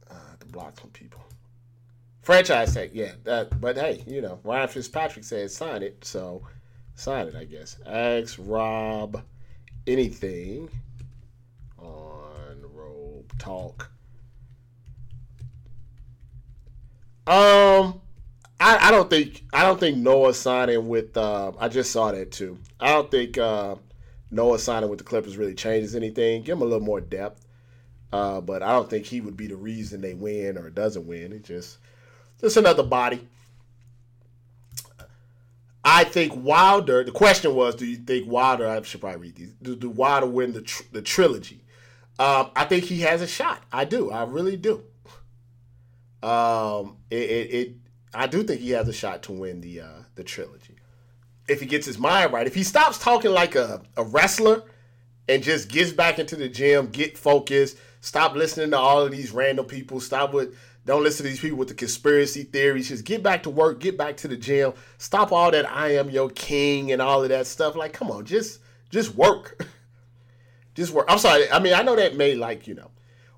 Uh, to block some people. Franchise tag, yeah. That, but hey, you know, Ryan Fitzpatrick said sign it, so sign it, I guess. Ask Rob anything on Robe Talk. Um, I, I don't think I don't think Noah signing with. Uh, I just saw that too. I don't think uh, Noah signing with the Clippers really changes anything. Give him a little more depth, uh, but I don't think he would be the reason they win or doesn't win. It just just another body. I think Wilder. The question was, do you think Wilder? I should probably read these. Do, do Wilder win the tr- the trilogy? Um, I think he has a shot. I do. I really do. Um, it, it, it, I do think he has a shot to win the uh, the trilogy if he gets his mind right. If he stops talking like a, a wrestler and just gets back into the gym, get focused, stop listening to all of these random people, stop with don't listen to these people with the conspiracy theories. Just get back to work, get back to the gym, stop all that I am your king and all of that stuff. Like, come on, just just work. just work. I'm sorry. I mean, I know that may like, you know.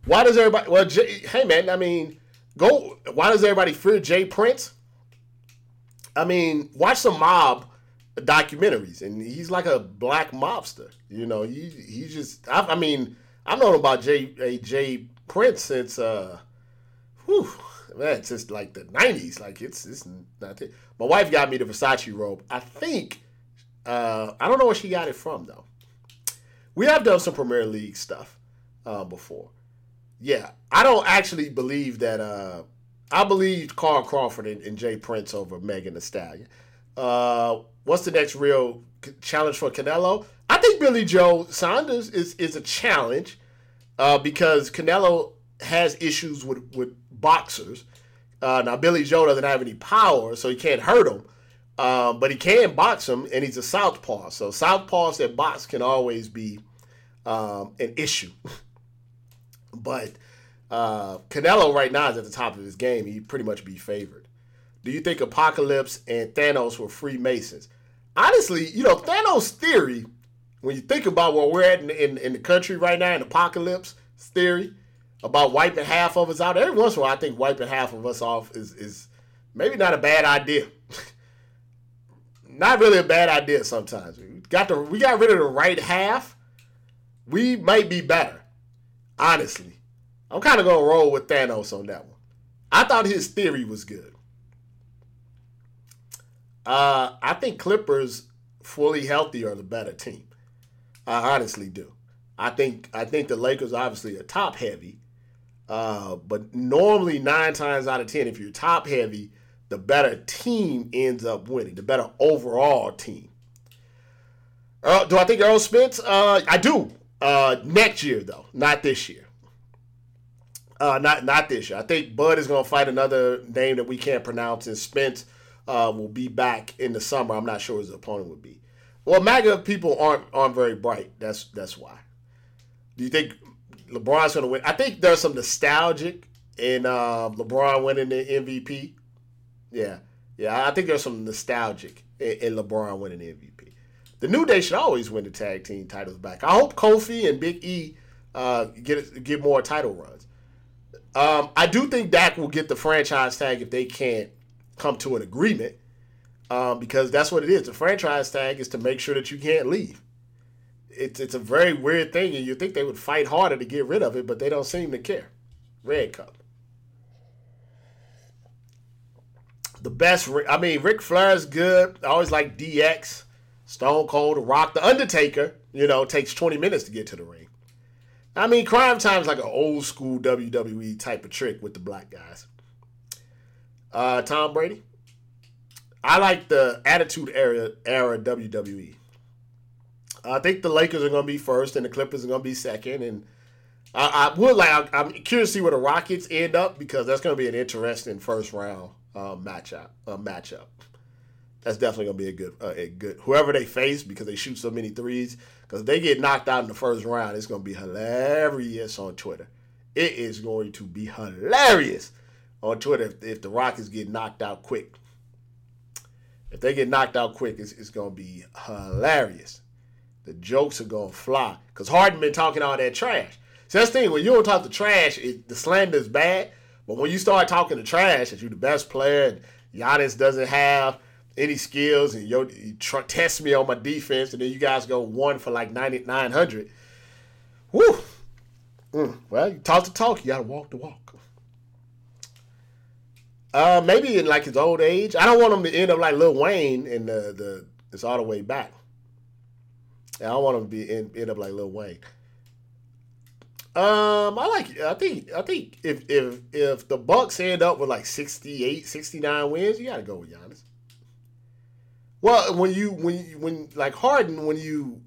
Why does everybody well Jay, hey man, I mean, Go. Why does everybody fear J. Prince? I mean, watch some mob documentaries, and he's like a black mobster. You know, he he just. I, I mean, I've known about J. J. Prince since, uh, whew, man, since like the '90s. Like it's it's not. It. My wife got me the Versace robe. I think. Uh, I don't know where she got it from though. We have done some Premier League stuff uh, before. Yeah, I don't actually believe that. Uh, I believe Carl Crawford and, and J. Prince over Megan Thee Stallion. Uh, what's the next real challenge for Canelo? I think Billy Joe Saunders is is a challenge uh, because Canelo has issues with with boxers. Uh, now Billy Joe doesn't have any power, so he can't hurt him. Um, but he can box him, and he's a southpaw. So southpaws that box can always be um, an issue. But uh, Canelo right now is at the top of his game. He'd pretty much be favored. Do you think Apocalypse and Thanos were Freemasons? Honestly, you know, Thanos' theory, when you think about where we're at in, in, in the country right now, in Apocalypse theory, about wiping half of us out, every once in a while, I think wiping half of us off is, is maybe not a bad idea. not really a bad idea sometimes. We got the we got rid of the right half. We might be better. Honestly, I'm kind of going to roll with Thanos on that one. I thought his theory was good. Uh, I think Clippers fully healthy are the better team. I honestly do. I think I think the Lakers obviously are top heavy, uh, but normally nine times out of ten, if you're top heavy, the better team ends up winning. The better overall team. Uh, do I think Errol Spence? Uh, I do. Uh, next year, though, not this year. Uh, not not this year. I think Bud is going to fight another name that we can't pronounce, and Spence uh, will be back in the summer. I'm not sure his opponent would be. Well, MAGA people aren't aren't very bright. That's that's why. Do you think LeBron's going to win? I think there's some nostalgic in uh, LeBron winning the MVP. Yeah, yeah. I think there's some nostalgic in, in LeBron winning the MVP. The New Day should always win the tag team titles back. I hope Kofi and Big E uh, get get more title runs. Um, I do think Dak will get the franchise tag if they can't come to an agreement, um, because that's what it is. The franchise tag is to make sure that you can't leave. It's it's a very weird thing, and you think they would fight harder to get rid of it, but they don't seem to care. Red cup. The best, I mean, Ric Flair's good. I always like DX. Stone Cold, Rock, The Undertaker, you know, takes 20 minutes to get to the ring. I mean, Cryme Tyme's like an old school WWE type of trick with the black guys. Uh, Tom Brady. I like the Attitude Era era WWE. I think the Lakers are going to be first, and the Clippers are going to be second. And I, I would like. I'm curious to see where the Rockets end up because that's going to be an interesting first round uh, matchup. Uh, matchup. That's definitely gonna be a good uh, a good whoever they face because they shoot so many threes. Because they get knocked out in the first round, it's gonna be hilarious on Twitter. It is going to be hilarious on Twitter if, if the Rockets get knocked out quick. If they get knocked out quick, it's, it's gonna be hilarious. The jokes are gonna fly because Harden been talking all that trash. So that's the thing when you don't talk the trash, it, the slander is bad. But when you start talking the trash, that you're the best player, and Giannis doesn't have any skills, and yo, you tr- test me on my defense, and then you guys go one for like 9,900. Woo! Mm, well, you talk the talk, you gotta walk the walk. Uh, maybe in like his old age. I don't want him to end up like Lil Wayne in the the it's all the way back. I don't want him to be end, end up like Lil Wayne. Um, I like. I think. I think if if if the Bucks end up with like 68, 69 wins, you got to go with Giannis. Well, when you when you, when like Harden, when you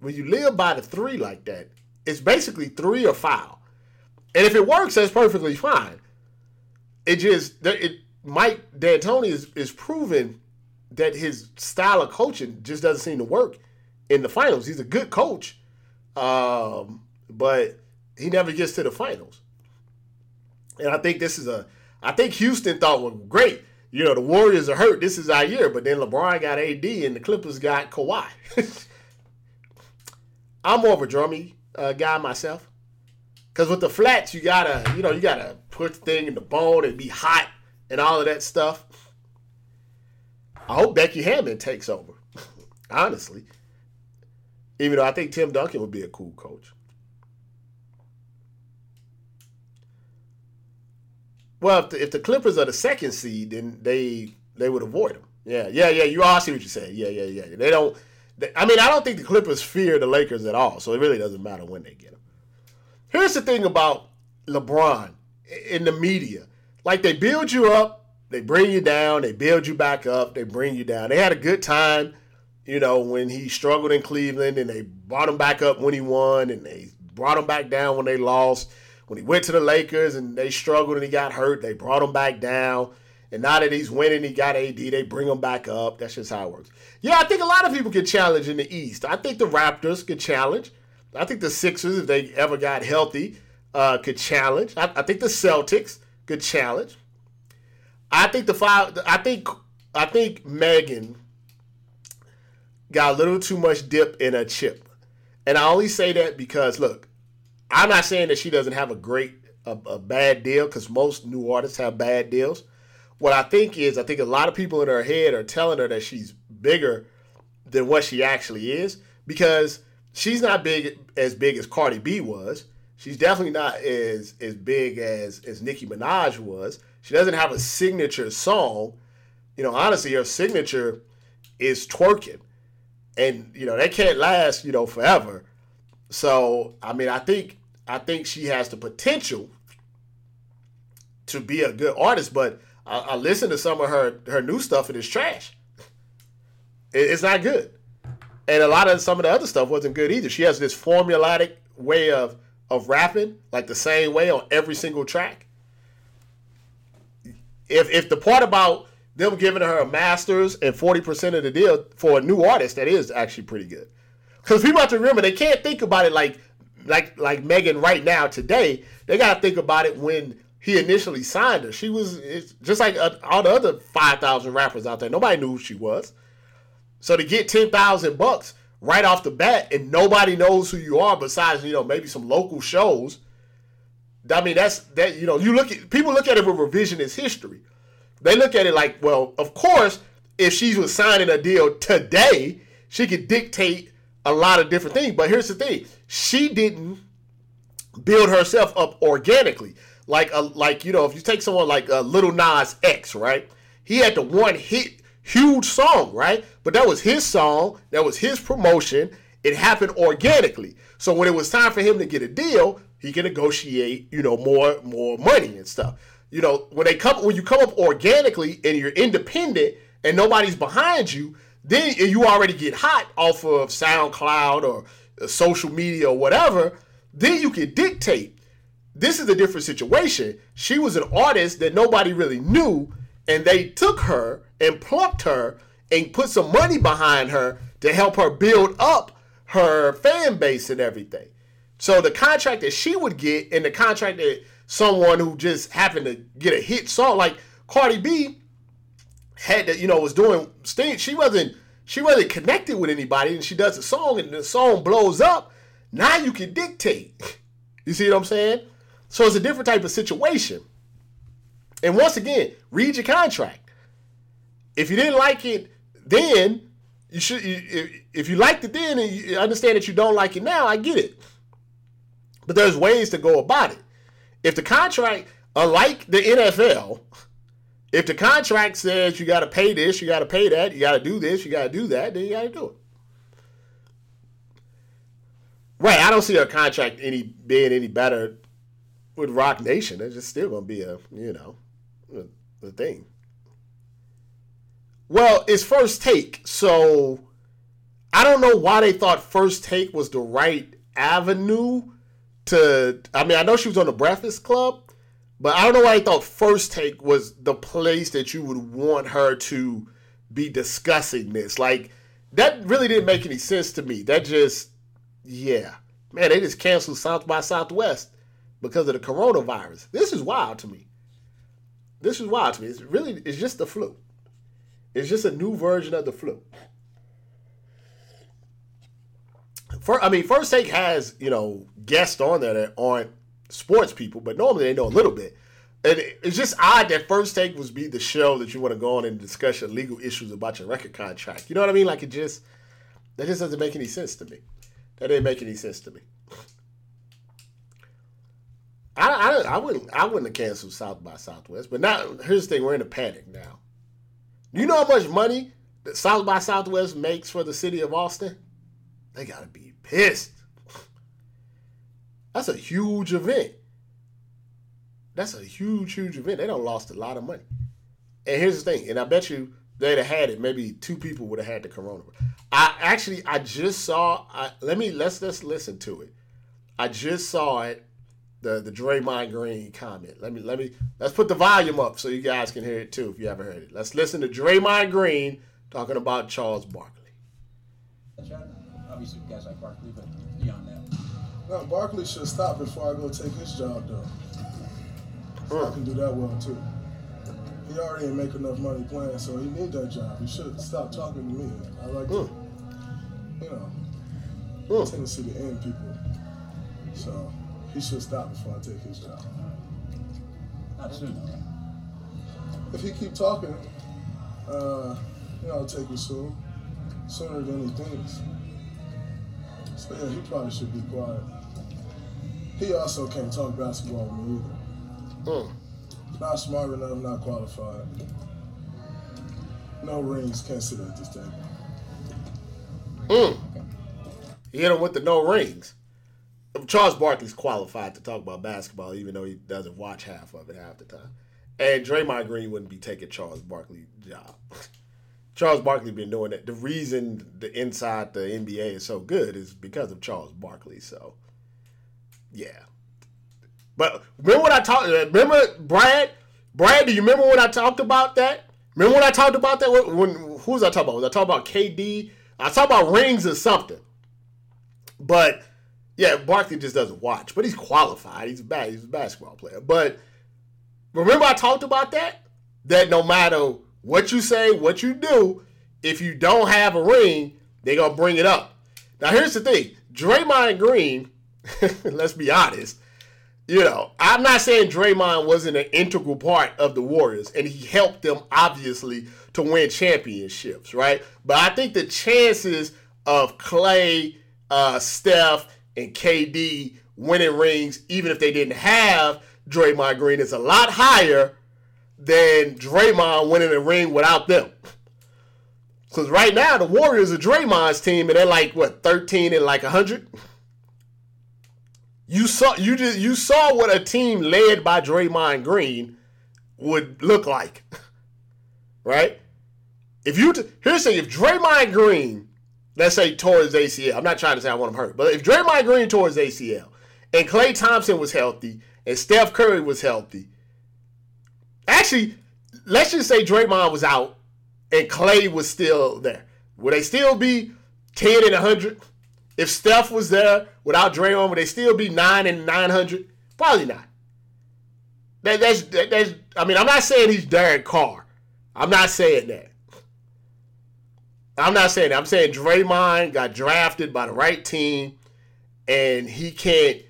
when you live by the three like that, it's basically three or foul, and if it works, that's perfectly fine. It just it Mike D'Antoni is is proven that his style of coaching just doesn't seem to work in the finals. He's a good coach, um, but he never gets to the finals. And I think this is a I think Houston thought, well, great, you know, the Warriors are hurt. This is our year. But then LeBron got AD and the Clippers got Kawhi. I'm more of a drummy uh, guy myself. Because with the flats, you gotta, you know, you gotta put the thing in the bone and be hot and all of that stuff. I hope Becky Hammon takes over, honestly. Even though I think Tim Duncan would be a cool coach. Well, if the, if the Clippers are the second seed, then they they would avoid them. Yeah, yeah, yeah. You all see what you're saying. Yeah, yeah, yeah. They don't. They, I mean, I don't think the Clippers fear the Lakers at all. So it really doesn't matter when they get them. Here's the thing about LeBron in the media: like they build you up, they bring you down, they build you back up, they bring you down. They had a good time, you know, when he struggled in Cleveland, and they brought him back up when he won, and they brought him back down when they lost when he went to the Lakers and they struggled and he got hurt, they brought him back down. And now that he's winning, he got AD, they bring him back up. That's just how it works. Yeah, I think a lot of people can challenge in the East. I think the Raptors could challenge. I think the Sixers, if they ever got healthy, uh, could challenge. I, I think the Celtics could challenge. I think the five. I think I think Megan got a little too much dip in a chip, and I only say that because look, I'm not saying that she doesn't have a great, a, a bad deal because most new artists have bad deals. What I think is, I think a lot of people in her head are telling her that she's bigger than what she actually is because she's not big as big as Cardi B was. She's definitely not as as big as as Nicki Minaj was. She doesn't have a signature song. You know, honestly, her signature is twerking, and you know that can't last. You know, forever. So I mean, I think I think she has the potential to be a good artist, but I, I listen to some of her her new stuff and it's trash. It, it's not good, and a lot of some of the other stuff wasn't good either. She has this formulatic way of of rapping, like the same way on every single track. If if the part about them giving her a master's and forty percent of the deal for a new artist, that is actually pretty good. Because people have to remember they can't think about it like like like Megan right now today, they got to think about it when he initially signed her. She was just like uh, all the other five thousand rappers out there. Nobody knew who she was. So to get ten thousand bucks right off the bat, and nobody knows who you are besides you know maybe some local shows. I mean that's that you know you look at people look at it with revisionist history. They look at it like, well, of course, if she was signing a deal today, she could dictate a lot of different things. But here's the thing: she didn't build herself up organically. Like a like you know, if you take someone like uh, Lil Nas X, right? He had the one hit huge song, right? But that was his song. That was his promotion. It happened organically. So when it was time for him to get a deal, he can negotiate, you know, more more money and stuff. You know, when they come when you come up organically and you're independent and nobody's behind you, then you already get hot off of SoundCloud or uh, social media or whatever, then you can dictate. This is a different situation. She was an artist that nobody really knew, and they took her and plucked her and put some money behind her to help her build up her fan base and everything. So the contract that she would get and the contract that someone who just happened to get a hit song like Cardi B had that you know, was doing sting. She wasn't she wasn't connected with anybody, and she does a song and the song blows up. Now you can dictate. You see what I'm saying? So it's a different type of situation. And once again, read your contract. If you didn't like it then, you should. You, if you liked it then and you understand that you don't like it now, I get it. But there's ways to go about it. If the contract, unlike the NFL, if the contract says you got to pay this, you got to pay that, you got to do this, you got to do that, then you got to do it. Right, I don't see a contract any being any better with Roc Nation. It's just still gonna be a you know a thing. Well, it's first take, so I don't know why they thought first take was the right avenue to. I mean, I know she was on the Breakfast Club, but I don't know why I thought first take was the place that you would want her to be discussing this. Like that really didn't make any sense to me. That just yeah. Man, they just canceled South by Southwest because of the coronavirus. This is wild to me. This is wild to me. It's really it's just the flu. It's just a new version of the flu. For, I mean, First Take has, you know, guests on there that aren't sports people, but normally they know a little bit. And it's just odd that First Take was be the show that you want to go on and discuss legal issues about your record contract. You know what I mean? Like it just that just doesn't make any sense to me. That didn't make any sense to me. I, I, I wouldn't I wouldn't have canceled South by Southwest, but now here's the thing: we're in a panic now. You know how much money that South by Southwest makes for the city of Austin? They gotta be pissed. That's a huge event. That's a huge, huge event. They don't lost a lot of money. And here's the thing, and I bet you they'd have had it. Maybe two people would have had the corona. I actually I just saw. I, let me let's let's listen to it. I just saw it. The the Draymond Green comment. Let me let me let's put the volume up so you guys can hear it too if you haven't heard it. Let's listen to Draymond Green talking about Charles Barkley. Obviously, guys like Barkley, but. No, Barkley should stop before I go take his job though. So I can do that well too. He already ain't make enough money playing, so he need that job. He should stop talking to me. I like to, you know, Mm. tendency to end people. So he should stop before I take his job. Not soon. If he keep talking, uh, you know, I'll take it soon, sooner than he thinks. So yeah, he probably should be quiet. He also can't talk basketball with me either. Mm. Not smart enough, not qualified. No rings, can't sit at this table. Mm. He hit him with the no rings. Charles Barkley's qualified to talk about basketball, even though he doesn't watch half of it half the time. And Draymond Green wouldn't be taking Charles Barkley's job. Charles Barkley been doing that. The reason the inside the NBA is so good is because of Charles Barkley. So, yeah. But remember what I talked? Remember Brad? Brad, do you remember when I talked about that? Remember when I talked about that? When, when who was I talking about? Was I talking about KD? I talked about rings or something. But yeah, Barkley just doesn't watch, but he's qualified. He's a bad, he's a basketball player. But remember I talked about that? That no matter what you say, what you do, if you don't have a ring, they're gonna bring it up. Now here's the thing. Draymond Green, let's be honest, you know, I'm not saying Draymond wasn't an integral part of the Warriors, and he helped them obviously to win championships, right? But I think the chances of Klay, uh, Steph, and KD winning rings, even if they didn't have Draymond Green, is a lot higher than Draymond winning a ring without them. Because right now the Warriors are Draymond's team, and they're like what 13 and like 100. You saw you just you saw what a team led by Draymond Green would look like, right? If you t- here's the thing, if Draymond Green, let's say tore his ACL, I'm not trying to say I want him hurt, but if Draymond Green tore his ACL and Klay Thompson was healthy and Steph Curry was healthy, actually, let's just say Draymond was out and Klay was still there, would they still be 10 and 100? If Steph was there without Draymond, would they still be 9 and 900? Probably not. That, that's, that, that's, I mean, I'm not saying he's Derek Carr. I'm not saying that. I'm not saying that. I'm saying Draymond got drafted by the right team, and he can't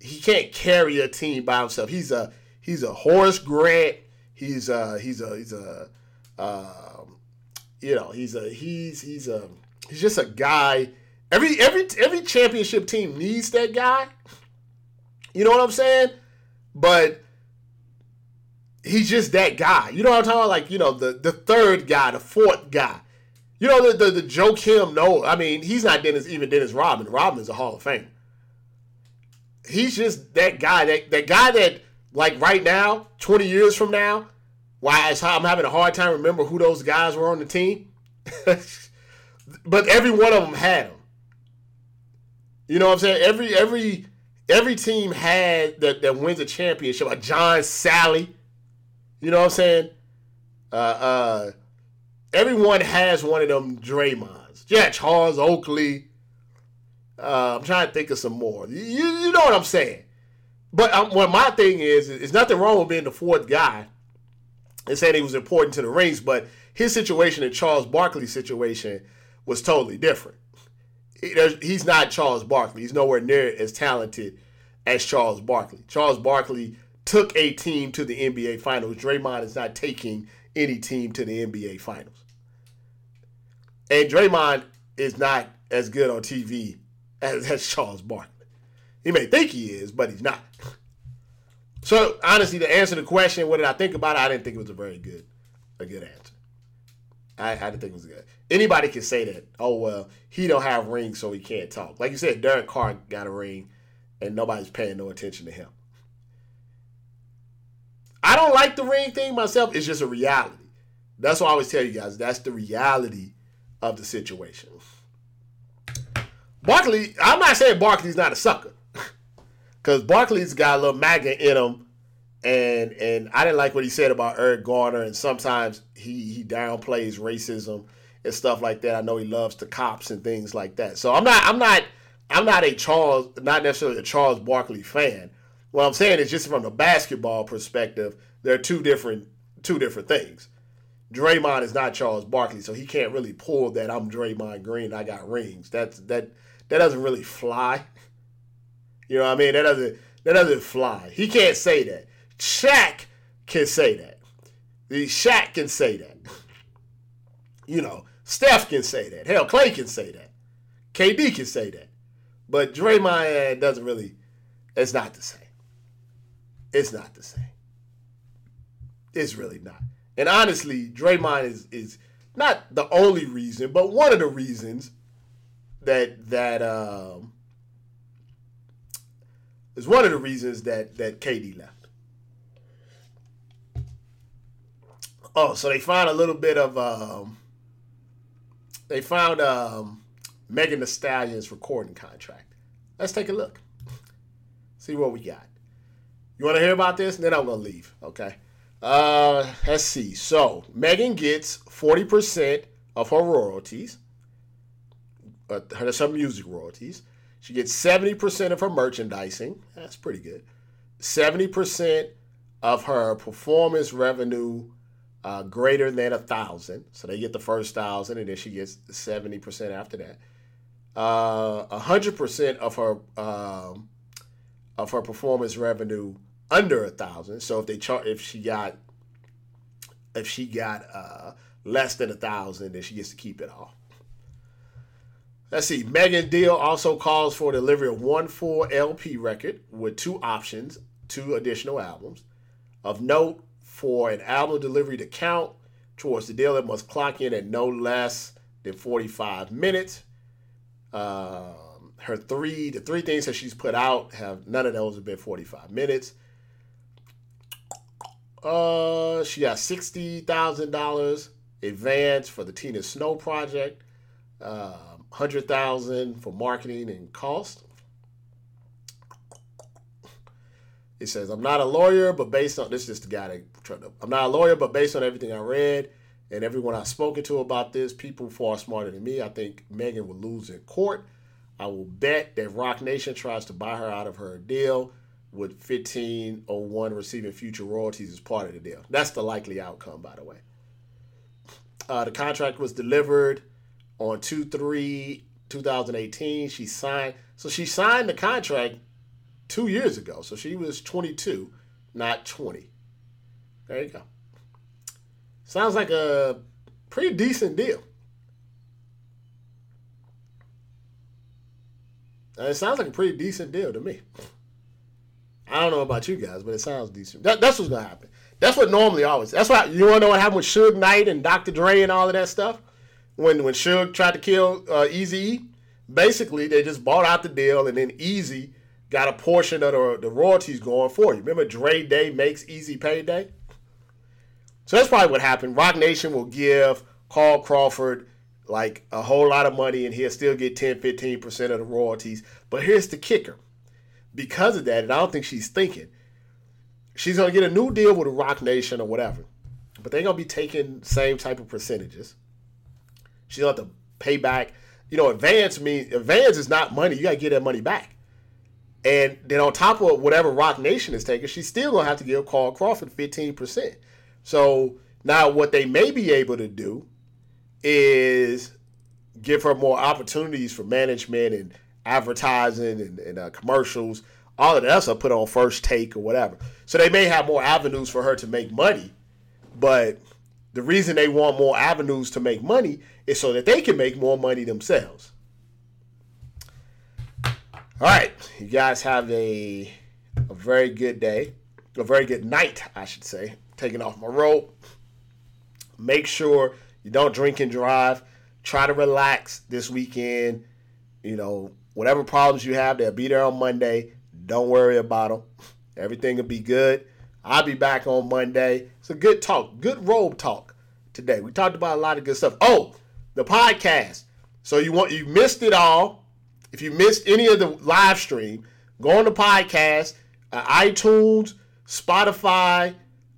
he can't carry a team by himself. He's a he's a Horace Grant. He's a he's a he's a um, you know he's a he's he's a he's just a guy. Every every every championship team needs that guy. You know what I'm saying? But he's just that guy. You know what I'm talking about? Like, you know, the, the third guy, the fourth guy. You know, the, the, the Joakim No, I mean, he's not Dennis, even Dennis. Rodman is a Hall of Fame. He's just that guy, that, that guy that, like right now, 20 years from now, why I'm having a hard time remember who those guys were on the team. but every one of them had him. You know what I'm saying? Every every every team had that, that wins a championship. A John Salley. you know what I'm saying? Uh, uh, everyone has one of them Draymonds. Yeah, Charles Oakley. Uh, I'm trying to think of some more. You, you know what I'm saying? But um, what my thing is, is nothing wrong with being the fourth guy and saying he was important to the rings, but his situation and Charles Barkley's situation was totally different. He's not Charles Barkley. He's nowhere near as talented as Charles Barkley. Charles Barkley took a team to the NBA Finals. Draymond is not taking any team to the NBA Finals. And Draymond is not as good on TV as, as Charles Barkley. He may think he is, but he's not. So honestly, to answer the question, what did I think about it? I didn't think it was a very good, a good answer. I, I didn't think it was a good. Anybody can say that. Oh well, he don't have rings, so he can't talk. Like you said, Derek Carr got a ring, and nobody's paying no attention to him. I don't like the ring thing myself. It's just a reality. That's what I always tell you guys. That's the reality of the situation. Barkley, I'm not saying Barkley's not a sucker. Because Barkley's got a little maggot in him. And and I didn't like what he said about Eric Garner. And sometimes he, he downplays racism and stuff like that. I know he loves the cops and things like that. So I'm not I'm not I'm not a Charles, not necessarily a Charles Barkley fan. What I'm saying is just from the basketball perspective, there are two different two different things. Draymond is not Charles Barkley, so he can't really pull that I'm Draymond Green, I got rings. That's that that doesn't really fly. You know what I mean? That doesn't that doesn't fly. He can't say that. Shaq can say that. The Shaq can say that. You know, Steph can say that. Hell, Klay can say that. KD can say that. But Draymond doesn't really. It's not the same. It's not the same. It's really not. And honestly, Draymond is is not the only reason, but one of the reasons that that um, is one of the reasons that that KD left. Oh, so they find a little bit of um, they found um, Megan Thee Stallion's recording contract. Let's take a look. See what we got. You want to hear about this? Then I'm gonna leave. Okay. Uh, let's see. So Megan gets 40% of her royalties. Uh, her some music royalties. She gets 70% of her merchandising. That's pretty good. 70% of her performance revenue uh, greater than a thousand. So they get the first thousand, and then she gets 70% after that. A 100% of her um, of her performance revenue under a thousand. So if they chart, if she got, if she got uh, less than a thousand, then she gets to keep it all. Let's see. Megan deal also calls for delivery of one full LP record with two options, two additional albums. Of note, for an album delivery to count towards the deal, it must clock in at no less than 45 minutes. Um, her three, the three things that she's put out have none of those have been 45 minutes. Uh, she got sixty thousand dollars advance for the Tina Snow project. Um, hundred thousand for marketing and cost. It says, "I'm not a lawyer, but based on this is the guy that I'm not a lawyer, but based on everything I read and everyone I've spoken to about this, people far smarter than me, I think Megan will lose in court. I will bet that Roc Nation tries to buy her out of her deal with 1501 receiving future royalties as part of the deal. That's the likely outcome, by the way. Uh, the contract was delivered on 2 3 2018. She signed, so she signed the contract two years ago. So she was 22, not 20. There you go. Sounds like a pretty decent deal. It sounds like a pretty decent deal to me. I don't know about you guys, but it sounds decent. That, that's what's gonna happen. That's what normally always. That's why you wanna know what happened with Suge Knight and Dr. Dre and all of that stuff. When when Suge tried to kill uh, Eazy, basically they just bought out the deal, and then Eazy got a portion of the, the royalties going for you. Remember, Dre Day makes Eazy Payday. So that's probably what happened. Roc Nation will give Carl Crawford like a whole lot of money, and he'll still get 10, 15% of the royalties. But here's the kicker because of that, and I don't think she's thinking, she's going to get a new deal with Roc Nation or whatever. But they're going to be taking same type of percentages. She's going to have to pay back. You know, advance means advance is not money. You got to get that money back. And then on top of whatever Roc Nation is taking, she's still to have to give Carl Crawford 15%. So now what they may be able to do is give her more opportunities for management and advertising and, and uh, commercials. All of that I put on first take or whatever. So they may have more avenues for her to make money, but the reason they want more avenues to make money is so that they can make more money themselves. All right, you guys have a a very good day, a very good night, I should say. Taking off my rope. Make sure you don't drink and drive. Try to relax this weekend. You know, whatever problems you have, they'll be there on Monday. Don't worry about them. Everything will be good. I'll be back on Monday. It's a good talk, good robe talk today. We talked about a lot of good stuff. Oh, the podcast. So you want you missed it all. If you missed any of the live stream, go on the podcast, uh, iTunes, Spotify,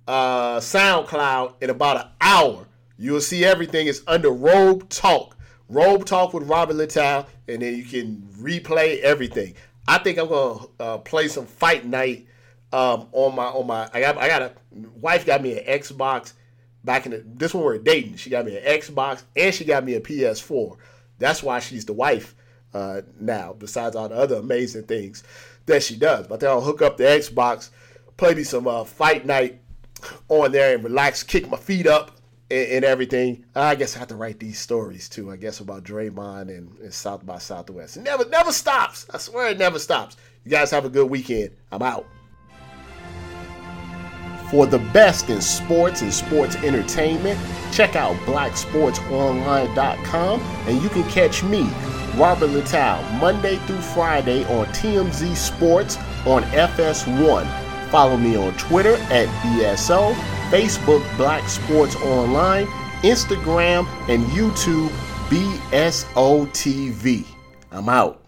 uh, SoundCloud in about an hour. You'll see everything is under Robe Talk. Robe Talk with Robert Littal, and then you can replay everything. I think I'm gonna uh, play some Fight Night um, on my on my. I got I got a wife got me an Xbox back in the this one we're dating. She got me an Xbox and she got me a PS4. That's why she's the wife uh, now. Besides all the other amazing things that she does, but then I'll hook up the Xbox, play me some uh, Fight Night on there and relax, kick my feet up and, and, everything. I guess I have to write these stories too. I guess about Draymond and, and South by Southwest. It never never stops. I swear it never stops. You guys have a good weekend. I'm out. For the best in sports and sports entertainment, check out blacksportsonline.com and you can catch me, Robert Littal, Monday through Friday on TMZ Sports on FS1. Follow me on Twitter at BSO, Facebook Black Sports Online, Instagram, and YouTube BSOTV. I'm out.